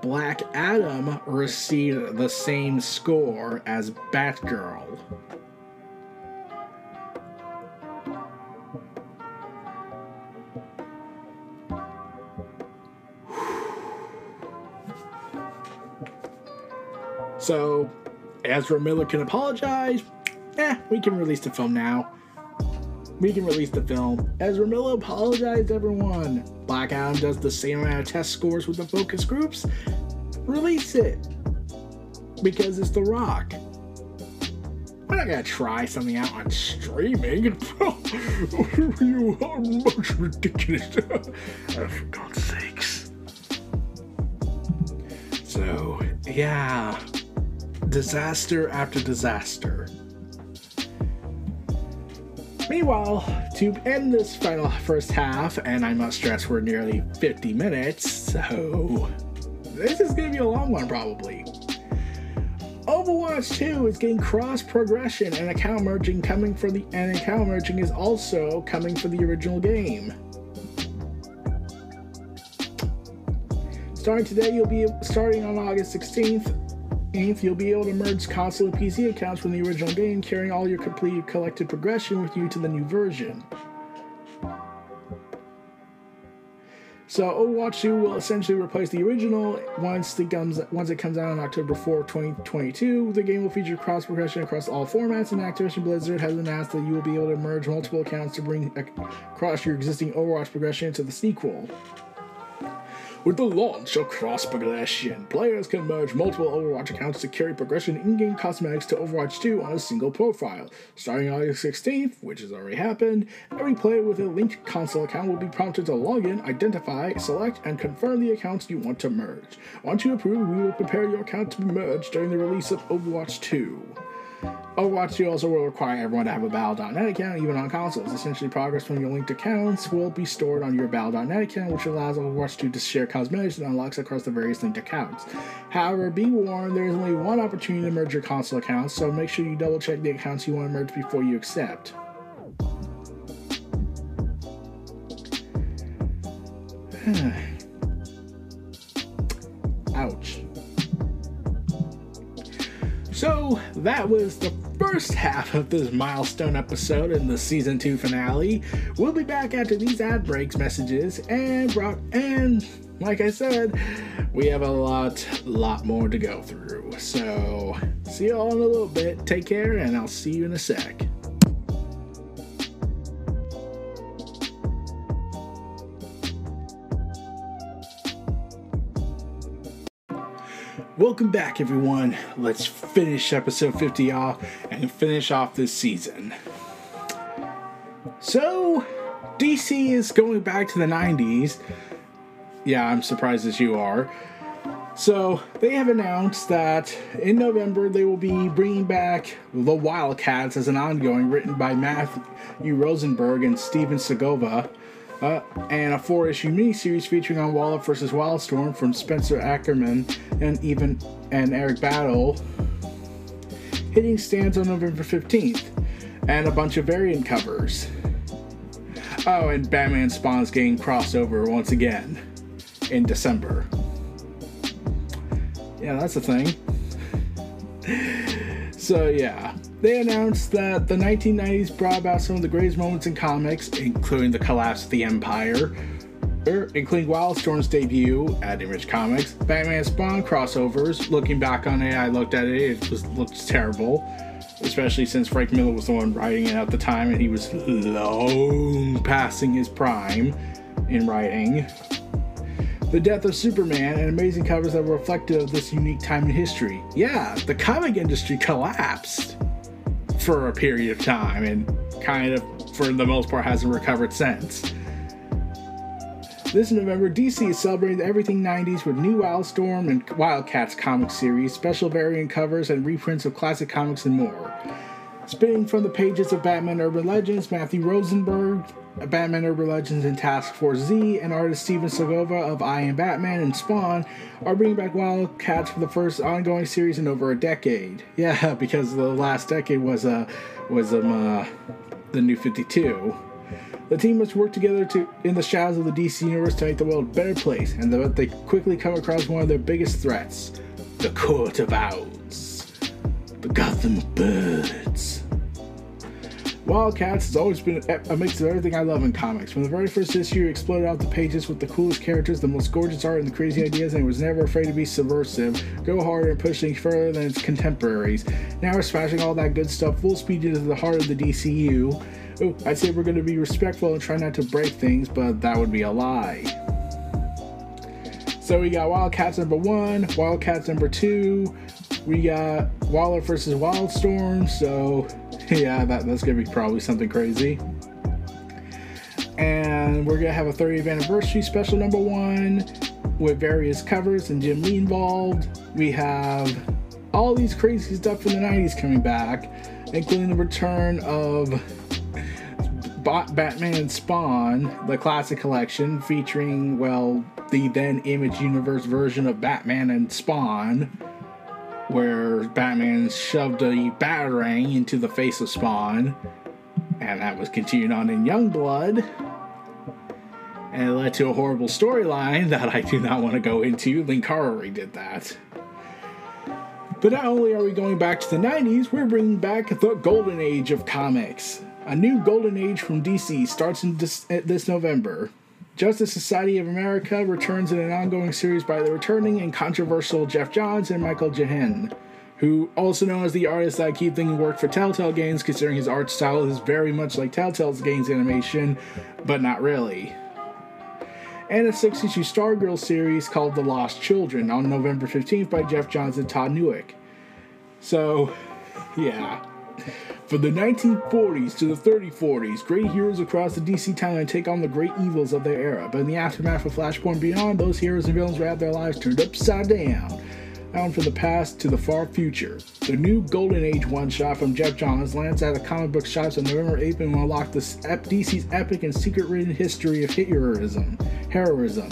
Black Adam received the same score as Batgirl. So, Ezra Miller can apologize. Eh, we can release the film now. We can release the film. Ezra Miller apologized, everyone. Black Adam does the same amount of test scores with the focus groups. Release it. Because it's The Rock. We're not gonna try something out on streaming. you are much ridiculous. oh, for God's sakes. So, yeah disaster after disaster. Meanwhile, to end this final first half, and I must stress we're nearly 50 minutes, so this is to be a long one probably. Overwatch 2 is getting cross progression and account merging coming for the and account merging is also coming for the original game. Starting today, you'll be starting on August 16th. You'll be able to merge console and PC accounts from the original game, carrying all your completed collected progression with you to the new version. So Overwatch 2 will essentially replace the original once it comes once it comes out on October 4, 2022. The game will feature cross progression across all formats, and Activision Blizzard has announced that you will be able to merge multiple accounts to bring across your existing Overwatch progression into the sequel. With the launch of Cross Progression, players can merge multiple Overwatch accounts to carry progression in-game cosmetics to Overwatch 2 on a single profile. Starting August 16th, which has already happened, every player with a linked console account will be prompted to log in, identify, select, and confirm the accounts you want to merge. Once you approve, we will prepare your account to be merged during the release of Overwatch 2. Overwatch 2 also will require everyone to have a Battle.net account, even on consoles. Essentially, progress from your linked accounts will be stored on your Battle.net account, which allows Overwatch 2 to share cosmetics and unlocks across the various linked accounts. However, be warned, there is only one opportunity to merge your console accounts, so make sure you double check the accounts you want to merge before you accept. Ouch. So that was the first half of this milestone episode in the season two finale. We'll be back after these ad breaks messages and Brock and like I said, we have a lot, lot more to go through. So see you all in a little bit. Take care, and I'll see you in a sec. Welcome back, everyone. Let's finish episode 50 off and finish off this season. So, DC is going back to the 90s. Yeah, I'm surprised as you are. So, they have announced that in November they will be bringing back The Wildcats as an ongoing written by Matthew Rosenberg and Stephen Segovia uh, and a four-issue miniseries featuring on Waller vs. Wildstorm from Spencer Ackerman and even and Eric Battle, hitting stands on November 15th, and a bunch of variant covers. Oh, and Batman Spawn's getting crossover once again in December. Yeah, that's a thing. so yeah, they announced that the 1990s brought about some of the greatest moments in comics, including the collapse of the Empire, er, including Wildstorm's debut at Image Comics, Batman Spawn crossovers. Looking back on it, I looked at it; it was looked terrible, especially since Frank Miller was the one writing it at the time, and he was long passing his prime in writing. The Death of Superman and amazing covers that were reflective of this unique time in history. Yeah, the comic industry collapsed for a period of time and kind of, for the most part, hasn't recovered since. This November, DC is celebrating everything 90s with new Wildstorm and Wildcats comic series, special variant covers, and reprints of classic comics and more. Spinning from the pages of Batman Urban Legends, Matthew Rosenberg, Batman Urban Legends and Task Force Z, and artist Stephen Segovia of I Am Batman and Spawn are bringing back Wildcats for the first ongoing series in over a decade. Yeah, because the last decade was uh, was um, uh, the New 52. The team must work together to in the shadows of the DC universe to make the world a better place, and they quickly come across one of their biggest threats: the Court of Owls, the Gotham Birds. Wildcats has always been a mix of everything I love in comics. From the very first issue, it exploded out the pages with the coolest characters, the most gorgeous art, and the crazy ideas, and it was never afraid to be subversive, go harder, and push things further than its contemporaries. Now we're smashing all that good stuff full speed into the heart of the DCU. Ooh, I'd say we're going to be respectful and try not to break things, but that would be a lie. So we got Wildcats number one, Wildcats number two, we got Waller versus Wildstorm, so yeah, that, that's gonna be probably something crazy. And we're gonna have a 30th anniversary special number one with various covers and Jim Lee involved. We have all these crazy stuff from the 90s coming back, including the return of Batman and Spawn, the classic collection, featuring, well, the then Image Universe version of Batman and Spawn where Batman shoved a batarang into the face of Spawn, and that was continued on in Youngblood. And it led to a horrible storyline that I do not want to go into. Linkara did that. But not only are we going back to the 90s, we're bringing back the golden age of comics. A new golden age from DC starts in this, uh, this November. Justice Society of America returns in an ongoing series by the returning and controversial Geoff Johns and Michael Gehlen, who, also known as the artist I keep thinking worked for Telltale Games, considering his art style is very much like Telltale's Games animation, but not really. And a six issue Stargirl series called The Lost Children on November 15th by Geoff Johns and Todd Nauck. So, yeah. From the 1940s to the 3040s, great heroes across the DC timeline take on the great evils of their era. But in the aftermath of Flashpoint Beyond, those heroes and villains have their lives turned upside down. Down from the past to the far future. The new Golden Age one shot from Geoff Johns lands at the comic book shops on November 8th and will unlock the DC's epic and secret ridden history of heroism, heroism,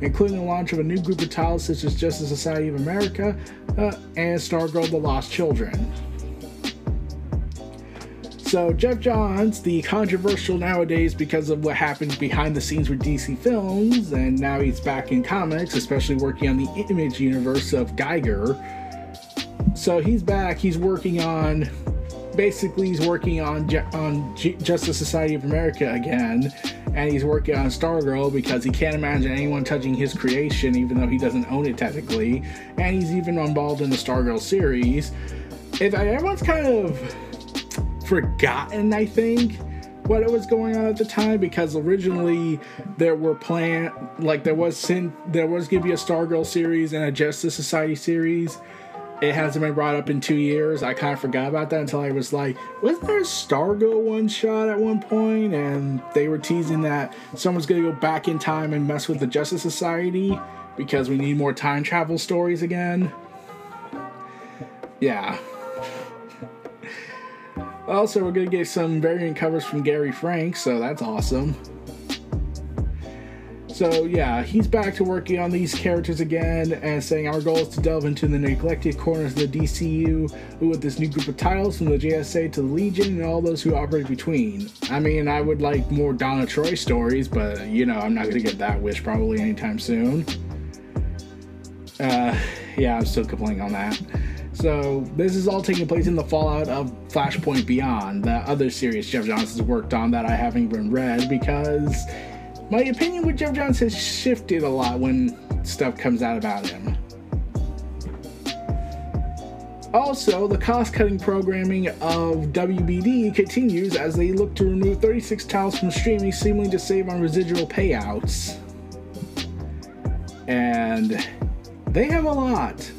including the launch of a new group of titles such as Justice Society of America uh, and Stargirl The Lost Children. So Geoff Johns, the controversial nowadays because of what happens behind the scenes with DC films, and now he's back in comics, especially working on the Image universe of Geiger. So he's back. He's working on, basically, he's working on on Justice Society of America again, and he's working on Stargirl because he can't imagine anyone touching his creation, even though he doesn't own it technically. And he's even involved in the Stargirl series. If everyone's kind of forgotten, I think, what it was going on at the time because originally there were plan like there was sin there was gonna be a Stargirl series and a Justice Society series. It hasn't been brought up in two years. I kind of forgot about that until I was like, wasn't there a Stargirl one shot at one point? And they were teasing that someone's gonna go back in time and mess with the Justice Society because we need more time travel stories again. Yeah, also, we're going to get some variant covers from Gary Frank, so that's awesome. So, yeah, he's back to working on these characters again and saying our goal is to delve into the neglected corners of the DCU with this new group of titles from the JSA to the Legion and all those who operate between. I mean, I would like more Donna Troy stories, but you know, I'm not going to get that wish probably anytime soon. Uh, yeah, I'm still complaining on that. So this is all taking place in the fallout of Flashpoint Beyond, the other series Geoff Johns has worked on that I haven't even read because my opinion with Geoff Johns has shifted a lot when stuff comes out about him. Also, the cost cutting programming of WBD continues as they look to remove 36 titles from streaming, seemingly to save on residual payouts. And they have a lot.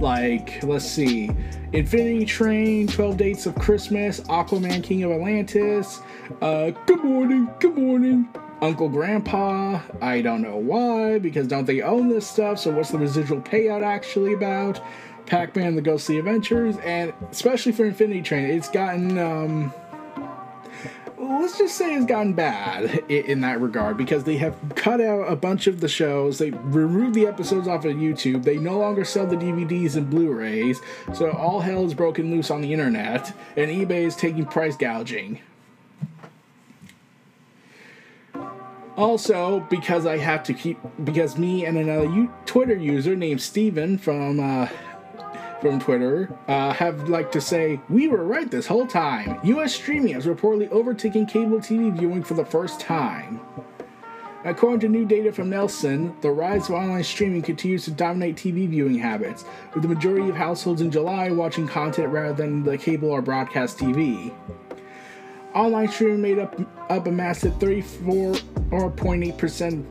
Like, let's see, Infinity Train, 12 Dates of Christmas, Aquaman King of Atlantis, uh, Good Morning, Good Morning, Uncle Grandpa. I don't know why, because don't they own this stuff? So, what's the residual payout actually about? Pac Man The Ghostly Adventures, and especially for Infinity Train, it's gotten, um, let's just say has gotten bad in that regard because they have cut out a bunch of the shows. They removed the episodes off of YouTube. They no longer sell the DVDs and Blu-rays. So all hell is broken loose on the internet, and eBay is taking price gouging. Also, because I have to keep because me and another U- Twitter user named Steven from uh, from Twitter uh, have like to say we were right this whole time. U.S. streaming is reportedly overtaking cable TV viewing for the first time. According to new data from Nielsen, the rise of online streaming continues to dominate TV viewing habits, with the majority of households in July watching content rather than the cable or broadcast TV. Online streaming made up up a massive 34.8%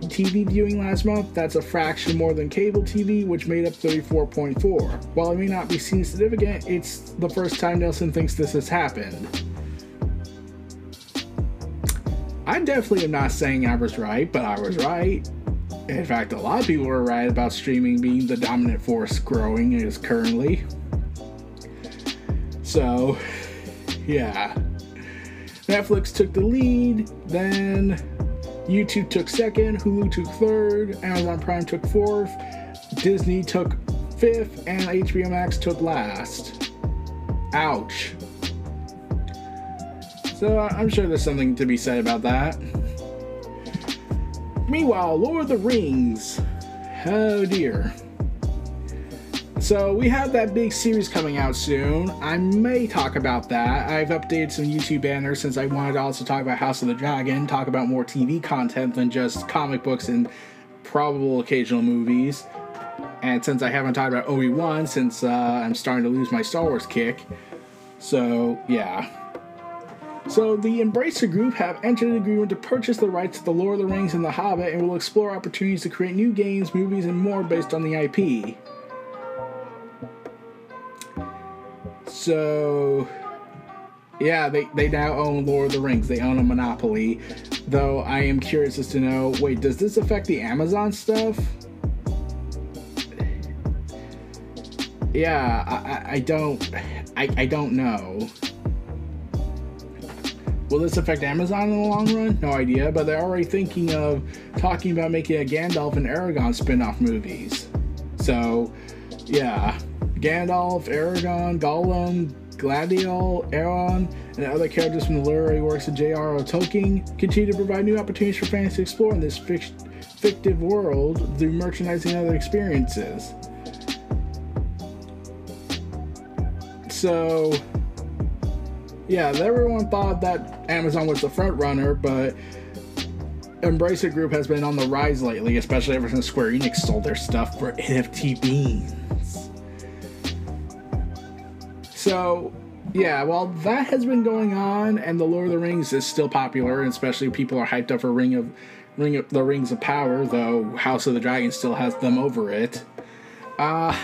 TV viewing last month. That's a fraction more than cable TV, which made up 34.4. While it may not be seen significant, it's the first time Nielsen thinks this has happened. I definitely am not saying I was right, but I was right. In fact, a lot of people were right about streaming being the dominant force growing is currently. So, yeah. Netflix took the lead, then YouTube took second, Hulu took third, Amazon Prime took fourth, Disney took fifth, and HBO Max took last. Ouch. So I'm sure there's something to be said about that. Meanwhile, Lord of the Rings. Oh dear. So we have that big series coming out soon. I may talk about that. I've updated some YouTube banners since I wanted to also talk about House of the Dragon, talk about more TV content than just comic books and probable occasional movies. And since I haven't talked about Obi Wan, since uh, I'm starting to lose my Star Wars kick, so yeah. So the Embracer Group have entered an agreement to purchase the rights to The Lord of the Rings and The Hobbit and will explore opportunities to create new games, movies, and more based on the IP. So yeah, they, they now own Lord of the Rings. They own a monopoly. Though I am curious as to know, wait, does this affect the Amazon stuff? Yeah, I, I, don't I, I don't know. Will this affect Amazon in the long run? No idea, but they're already thinking of talking about making a Gandalf and Aragorn spin-off movies. So, yeah. Gandalf, Aragorn, Gollum, Gladiol, Elrond, and other characters from the literary works of J.R.R. Tolkien continue to provide new opportunities for fans to explore in this fictive world through merchandising and other experiences. So, yeah, everyone thought that Amazon was the front runner, but Embracer Group has been on the rise lately, especially ever since Square Enix sold their stuff for NFT beans. So, yeah, while that has been going on, and the Lord of the Rings is still popular, and especially people are hyped up for Ring of Ring of the Rings of Power, though House of the Dragon still has them over it. Uh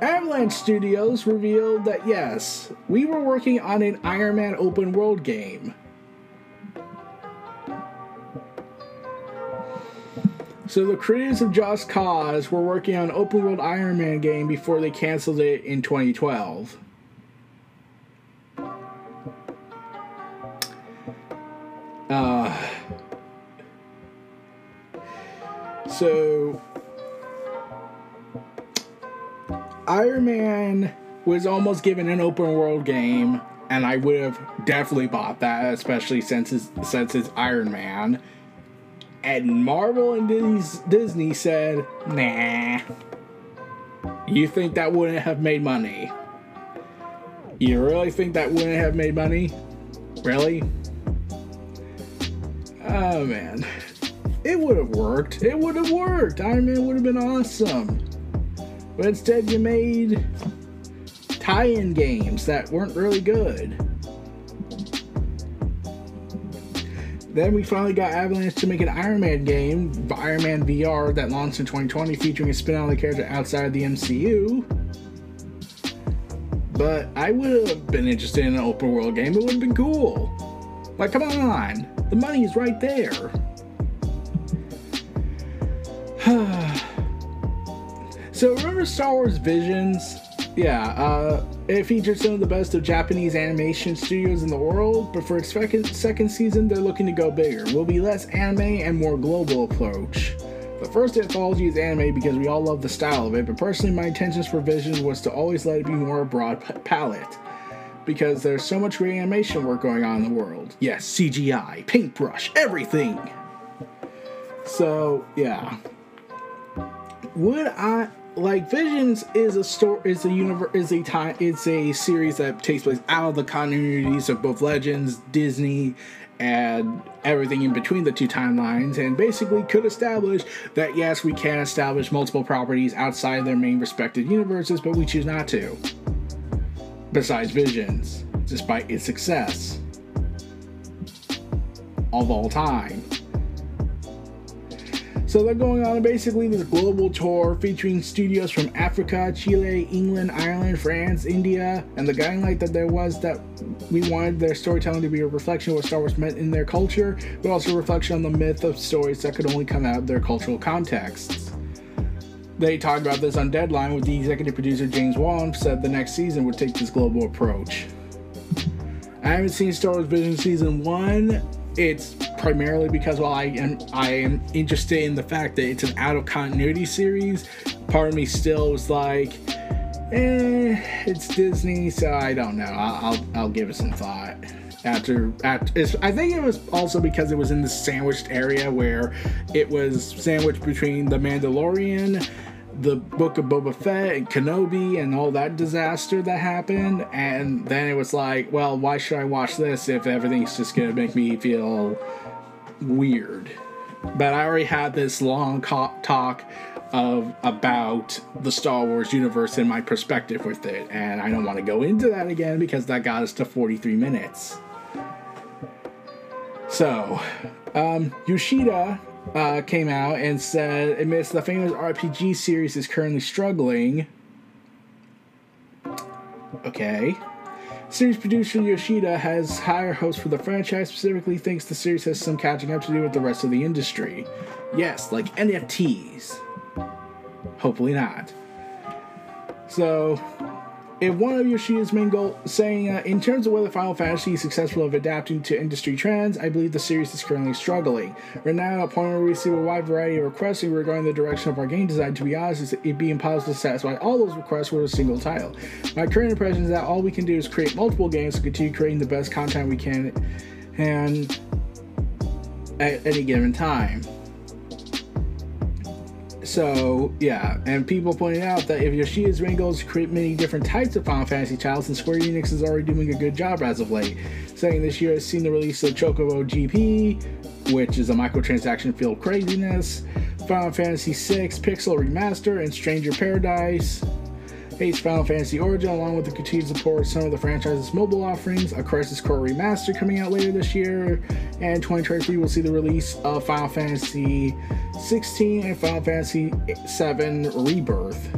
Avalanche Studios revealed that yes, we were working on an Iron Man open world game. So the creators of Just Cause were working on an open world Iron Man game before they canceled it in 2012. Uh, so Iron Man was almost given an open world game, and I would have definitely bought that, especially since it's, since it's Iron Man. And Marvel and Disney said, nah. You think that wouldn't have made money? You really think that wouldn't have made money? Really? Oh man. It would have worked. It would have worked. Iron Man would have been awesome. But instead, you made tie in games that weren't really good. Then we finally got Avalanche to make an Iron Man game, Iron Man VR, that launched in 2020, featuring a spin on the character outside of the MCU. But I would have been interested in an open world game, it would have been cool. Like, come on, the money is right there. So remember Star Wars Visions? Yeah, uh, it featured some of the best of Japanese animation studios in the world, but for its second, season, they're looking to go bigger. Will be less anime and more global approach. The first anthology is anime because we all love the style of it, but personally, my intentions for Visions was to always let it be more broad palette. because there's so much great animation work going on in the world. Yes, CGI, paintbrush, everything. So yeah, would I like Visions is a story is a universe is a time it's a series that takes place out of the continuities of both Legends, Disney, and everything in between the two timelines, and basically could establish that yes, we can establish multiple properties outside their main respective universes, but we choose not to. Besides Visions, despite its success of all time. So they're going on basically this global tour featuring studios from Africa, Chile, England, Ireland, France, India, and the guiding light that there was that we wanted their storytelling to be a reflection of what Star Wars meant in their culture, but also a reflection on the myth of stories that could only come out of their cultural contexts. They talked about this on Deadline with the executive producer James Waugh said the next season would take this global approach. I haven't seen Star Wars Vision season one. It's primarily because while I am I am interested in the fact that it's an out of continuity series, part of me still was like, eh, it's Disney, so I don't know. I'll I'll, I'll give it some thought. After, after I think it was also because it was in the sandwiched area where it was sandwiched between the Mandalorian the book of Boba Fett and Kenobi and all that disaster that happened. And then it was like, well, why should I watch this if everything's just going to make me feel weird? But I already had this long talk of about the Star Wars universe and my perspective with it, and I don't want to go into that again because that got us to 43 minutes. So, um, Yoshida uh, came out and said, amidst the famous RPG series is currently struggling. Okay. Series producer Yoshida has higher hopes for the franchise, specifically thinks the series has some catching up to do with the rest of the industry. Yes, like NFTs. Hopefully not. So, if one of Yoshida's main goals, saying, uh, in terms of whether Final Fantasy is successful of adapting to industry trends, I believe the series is currently struggling. Right now, where we receive a wide variety of requests regarding the direction of our game design, to be honest, it'd be impossible to satisfy all those requests with a single title. My current impression is that all we can do is create multiple games to continue creating the best content we can and at any given time. So yeah, and people pointed out that if Yoshida's goal create many different types of Final Fantasy titles, then Square Enix is already doing a good job as of late. Saying this year has seen the release of Chocobo GP, which is a microtransaction filled craziness, Final Fantasy VI Pixel Remaster, and Stranger Paradise. Ace Final Fantasy Origin, along with the continued support of some of the franchise's mobile offerings, a Crisis Core remaster coming out later this year, and 2023 will see the release of Final Fantasy 16 and Final Fantasy 7 Rebirth.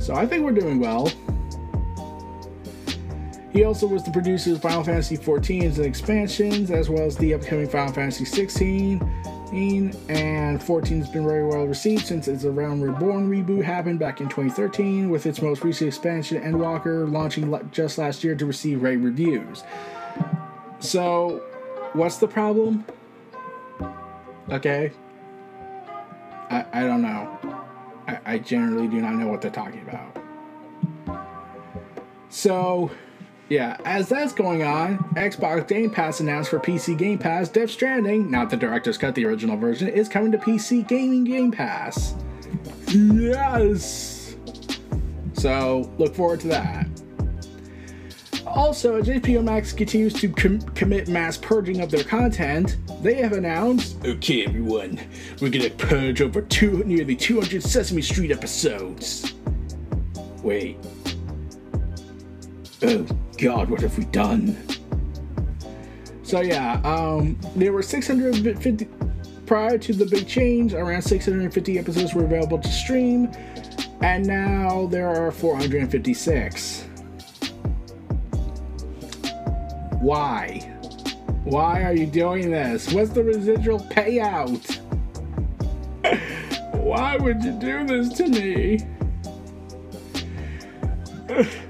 So I think we're doing well. He also was the producer of Final Fantasy 14's and expansions, as well as the upcoming Final Fantasy 16 and 14 has been very well received since its Realm Reborn reboot happened back in 2013, with its most recent expansion, Endwalker, launching just last year to receive rave reviews. So, what's the problem? Okay. I, I don't know. I, I generally do not know what they're talking about. So, yeah, as that's going on, Xbox Game Pass announced for PC Game Pass Death Stranding, not the director's cut, the original version, is coming to PC Gaming Game Pass. Yes! So, look forward to that. Also, as HBO Max continues to com- commit mass purging of their content, they have announced, okay, everyone, we're gonna purge over two, nearly 200 Sesame Street episodes. Wait, oh god, what have we done? So yeah, um, there were 650 prior to the big change. Around 650 episodes were available to stream, and now there are 456. Why? Why are you doing this? What's the residual payout? Why would you do this to me?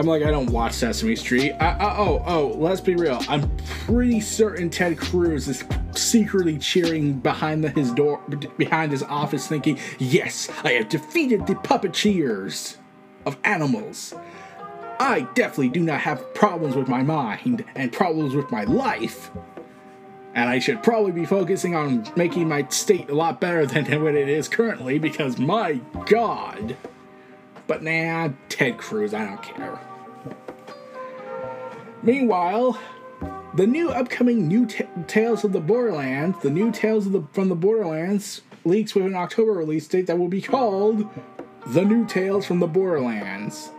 I'm like, I don't watch Sesame Street. I, I, oh, oh, let's be real. I'm pretty certain Ted Cruz is secretly cheering behind the, his door, behind his office, thinking, "Yes, I have defeated the puppeteers of animals." I definitely do not have problems with my mind and problems with my life. And I should probably be focusing on making my state a lot better than what it is currently because my god. But nah, Ted Cruz, I don't care. Meanwhile, the new upcoming New T- Tales of the Borderlands, the new Tales of the from the Borderlands leaks with an October release date that will be called The New Tales from the Borderlands.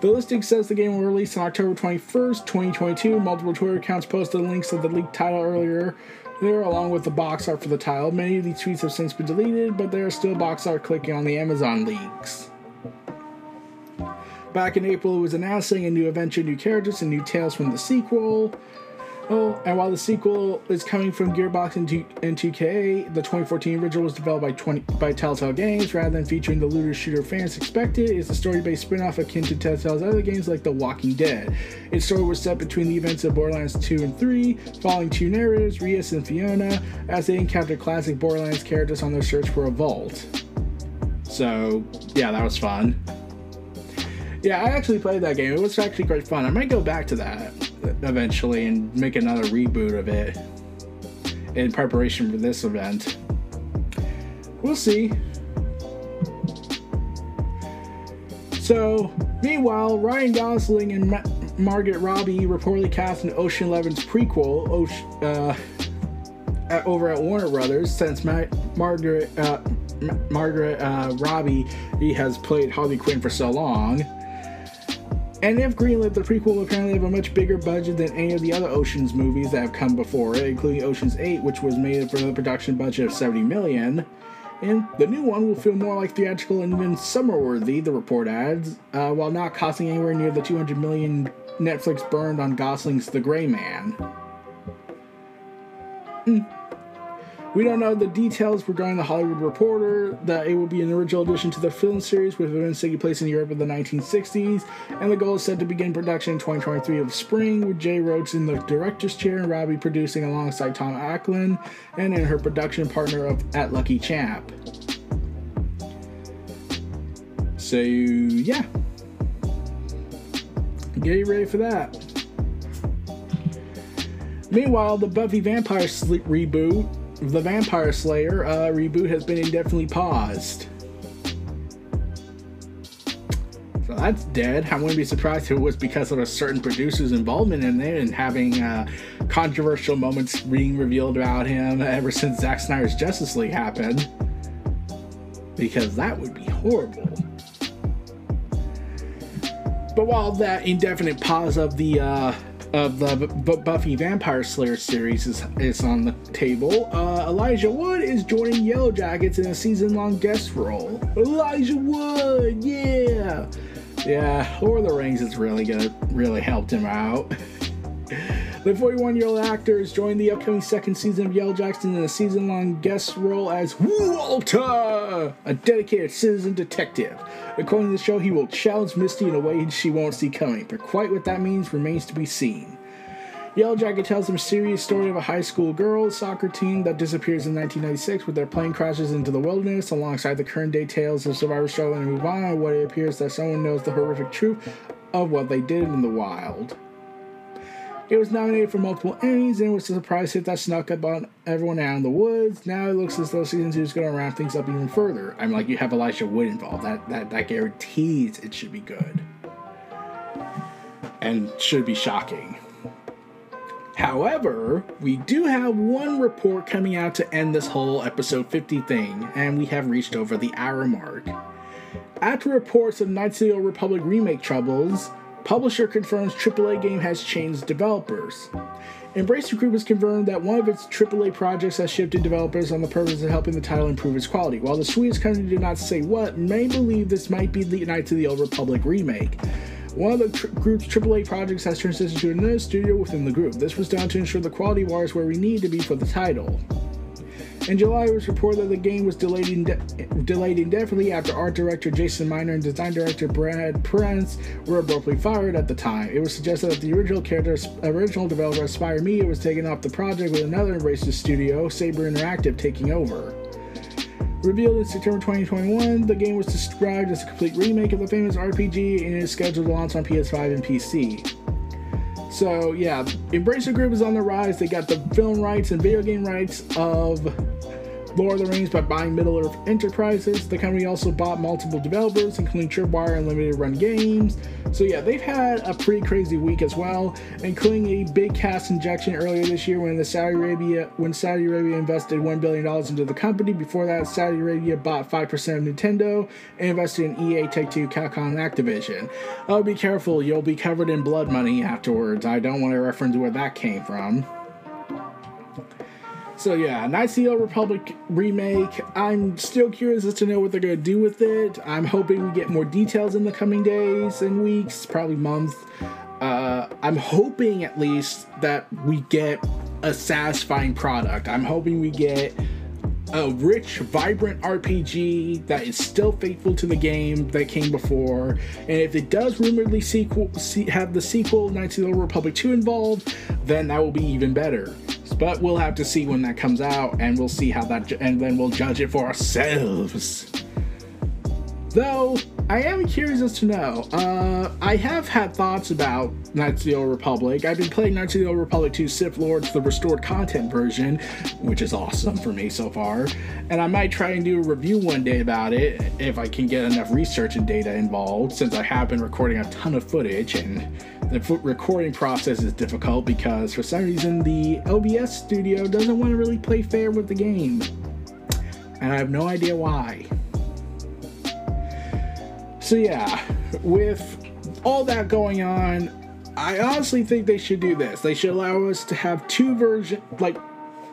The listing says the game will release on October 21st, 2022. Multiple Twitter accounts posted links of the leaked title earlier there, along with the box art for the title. Many of these tweets have since been deleted, but there are still box art clicking on the Amazon leaks. Back in April, it was announcing a new adventure, new characters, and new tales from the sequel. Oh, and while the sequel is coming from Gearbox and, 2, and 2K, the 2014 original was developed by 20, by Telltale Games rather than featuring the looter shooter fans expected. It's a story-based spin-off akin to Telltale's other games like The Walking Dead. Its story was set between the events of Borderlands 2 and 3, following two narrators, Rhys and Fiona, as they encounter classic Borderlands characters on their search for a vault. So, yeah, that was fun. Yeah, I actually played that game. It was actually great fun. I might go back to that eventually and make another reboot of it in preparation for this event. We'll see. So, meanwhile, Ryan Gosling and Ma- Margaret Robbie reportedly cast in Ocean Eleven's prequel uh, at, over at Warner Brothers since Ma- Margaret uh, Margaret uh, Robbie has played Harley Quinn for so long. And if greenlit, the prequel will apparently have a much bigger budget than any of the other Oceans movies that have come before it, including Oceans 8, which was made for a production budget of 70 million. And the new one will feel more like theatrical and even summer-worthy, the report adds, uh, while not costing anywhere near the 200 million Netflix burned on Gosling's The Gray Man. Mm. We don't know the details regarding the Hollywood Reporter, that it will be an original addition to the film series with events taking place in Europe in the 1960s, and the goal is set to begin production in 2023 of spring, with Jay Roach in the director's chair and Robbie producing alongside Tom Ackerley and in her production partner of At Lucky Champ. So, yeah. Get ready for that. Meanwhile, the Buffy Vampire Sleep reboot the Vampire Slayer uh, reboot has been indefinitely paused. So that's dead. I wouldn't be surprised if it was because of a certain producer's involvement in it and having uh, controversial moments being revealed about him ever since Zack Snyder's Justice League happened. Because that would be horrible. But while that indefinite pause of the uh, of the B- Buffy Vampire Slayer series is, is on the table. Uh, Elijah Wood is joining Yellow Jackets in a season long guest role. Elijah Wood, yeah! Yeah, Lord of the Rings is really gonna really helped him out. The 41 year old actor is joining the upcoming second season of Yellow Jackets in a season long guest role as Walter, a dedicated citizen detective. According to the show, he will challenge Misty in a way she won't see coming, but quite what that means remains to be seen. Yellow Jacket tells a mysterious story of a high school girls soccer team that disappears in 1996 with their plane crashes into the wilderness alongside the current day tales of survivors struggling to move on what it appears that someone knows the horrific truth of what they did in the wild. It was nominated for multiple Emmys and it was a surprise hit that snuck up on everyone out in the woods. Now it looks as though season two is going to ramp things up even further. I'm like, you have Elijah Wood involved. That that that guarantees it should be good, and should be shocking. However, we do have one report coming out to end this whole episode 50 thing, and we have reached over the hour mark. After reports of the Old Republic remake troubles, Publisher confirms AAA game has changed developers. Embracer Group has confirmed that one of its AAA projects has shifted developers on the purpose of helping the title improve its quality. While the Swedish company did not say what, many believe this might be the Knights of the Old Republic remake. One of the tr- group's AAA projects has transitioned to another studio within the group. This was done to ensure the quality was where we need to be for the title. In July, it was reported that the game was delayed, delayed indefinitely after art director Jason Minor and design director Brad Prince were abruptly fired at the time. It was suggested that the original character, original developer Aspyr Media was taken off the project with another Embracer studio, Saber Interactive, taking over. Revealed in September 2021, the game was described as a complete remake of the famous RPG and is scheduled to launch on PS5 and PC. So yeah, Embracer Group is on the rise. They got the film rights and video game rights of Lord of the Rings by buying Middle Earth Enterprises. The company also bought multiple developers, including Tripwire and Limited Run Games. So yeah, they've had a pretty crazy week as well, including a big cash injection earlier this year when the Saudi Arabia when Saudi Arabia invested one billion dollars into the company. Before that, Saudi Arabia bought five percent of Nintendo and invested in EA, Take Two, Capcom, and Activision. Oh, be careful! You'll be covered in blood money afterwards. I don't want to reference where that came from. So yeah, of Republic remake. I'm still curious as to know what they're gonna do with it. I'm hoping we get more details in the coming days and weeks, probably months. Uh, I'm hoping at least that we get a satisfying product. I'm hoping we get a rich, vibrant RPG that is still faithful to the game that came before. And if it does rumoredly sequel, have the sequel Knights of the Old Republic 2 involved, then that will be even better. But we'll have to see when that comes out, and we'll see how that, and then we'll judge it for ourselves. Though I am curious as to know. Uh, I have had thoughts about Knights of the Old Republic. I've been playing Knights of the Old Republic 2 Sith Lords, the restored content version, which is awesome for me so far. And I might try and do a review one day about it if I can get enough research and data involved, since I have been recording a ton of footage and the recording process is difficult because for some reason the OBS studio doesn't want to really play fair with the game. And I have no idea why. So yeah, with all that going on, I honestly think they should do this. They should allow us to have two version like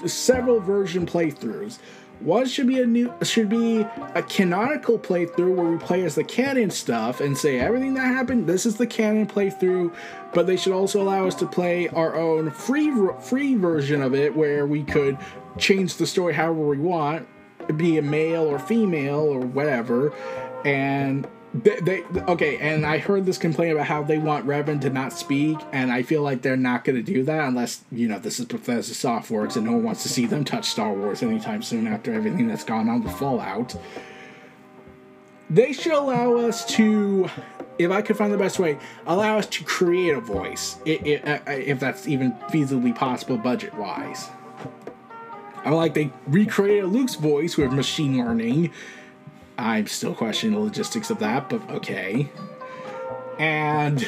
several version playthroughs. One should be a new should be a canonical playthrough where we play as the canon stuff and say everything that happened. This is the canon playthrough, but they should also allow us to play our own free free version of it where we could change the story however we want, be a male or female or whatever, and they, they, okay, and I heard this complaint about how they want Revan to not speak, and I feel like they're not going to do that unless you know this is Bethesda Softworks, and no one wants to see them touch Star Wars anytime soon after everything that's gone on with Fallout. They should allow us to, if I could find the best way, allow us to create a voice, if, uh, if that's even feasibly possible budget wise. I like they recreated Luke's voice with machine learning I'm still questioning the logistics of that, but okay. And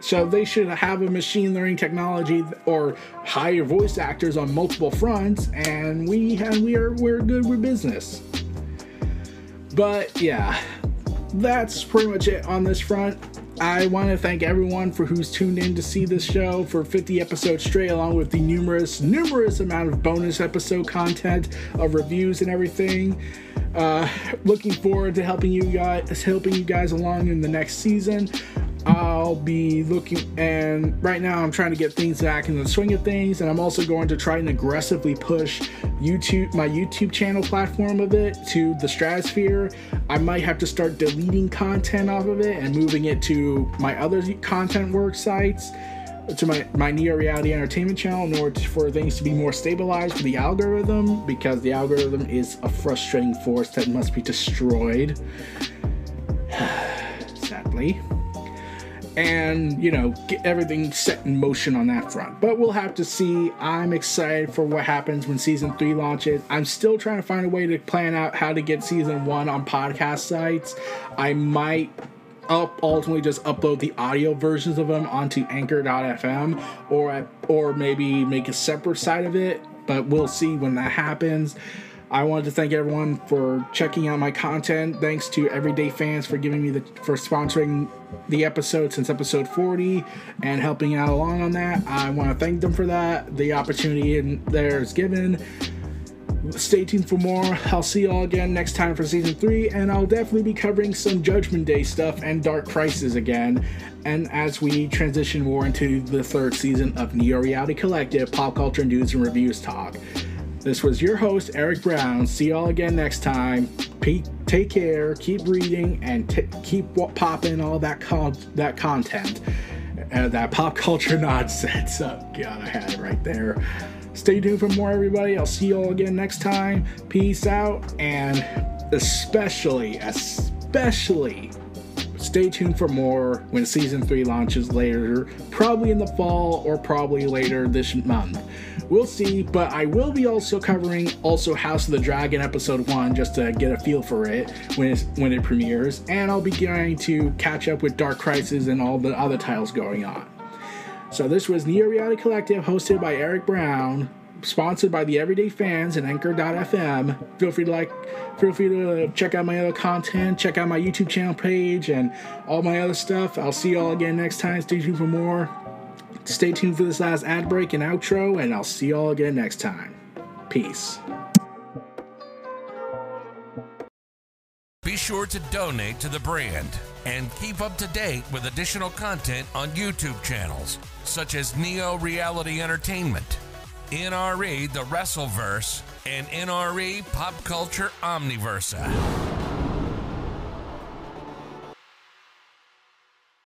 so they should have a machine learning technology or hire voice actors on multiple fronts, and we have, we are we're good with business. But yeah, that's pretty much it on this front. I want to thank everyone for who's tuned in to see this show for 50 episodes straight, along with the numerous, numerous amount of bonus episode content of reviews and everything. Uh, looking forward to helping you guys, helping you guys along in the next season. I'll be looking, and right now I'm trying to get things back in the swing of things, and I'm also going to try and aggressively push YouTube, my YouTube channel platform of it to the stratosphere. I might have to start deleting content off of it and moving it to my other content work sites to my, my Neo Reality Entertainment channel in order to, for things to be more stabilized for the algorithm because the algorithm is a frustrating force that must be destroyed. Sadly and you know get everything set in motion on that front. But we'll have to see. I'm excited for what happens when season three launches. I'm still trying to find a way to plan out how to get season one on podcast sites. I might up ultimately just upload the audio versions of them onto anchor.fm or or maybe make a separate side of it but we'll see when that happens I wanted to thank everyone for checking out my content. Thanks to Everyday Fans for giving me the for sponsoring the episode since episode 40 and helping out along on that. I want to thank them for that. The opportunity in there is given. Stay tuned for more. I'll see y'all again next time for season three, and I'll definitely be covering some Judgment Day stuff and Dark Crisis again. And as we transition more into the third season of Neo Reality Collective Pop Culture News and Reviews Talk. This was your host, Eric Brown. See y'all again next time. take care, keep reading, and t- keep popping all that con- that content, uh, that pop culture nonsense. Oh God, I had it right there. stay tuned for more, everybody. I'll see you all again next time. Peace out, and especially, especially stay tuned for more when season three launches later, probably in the fall or probably later this month. We'll see, but I will be also covering also House of the Dragon episode one just to get a feel for it when it when it premieres, and I'll be going to catch up with Dark Crisis and all the other titles going on. So this was Neo Reality Collective, hosted by Eric Brown, sponsored by the Everyday Fans and Anchor.fm. Feel free to like, feel free to check out my other content, check out my YouTube channel page, and all my other stuff. I'll see you all again next time. Stay tuned for more. Stay tuned for this last ad break and outro, and I'll see you all again next time. Peace. Be sure to donate to the brand and keep up to date with additional content on YouTube channels such as Neo Reality Entertainment, NRE The Wrestleverse, and NRE Pop Culture Omniversa.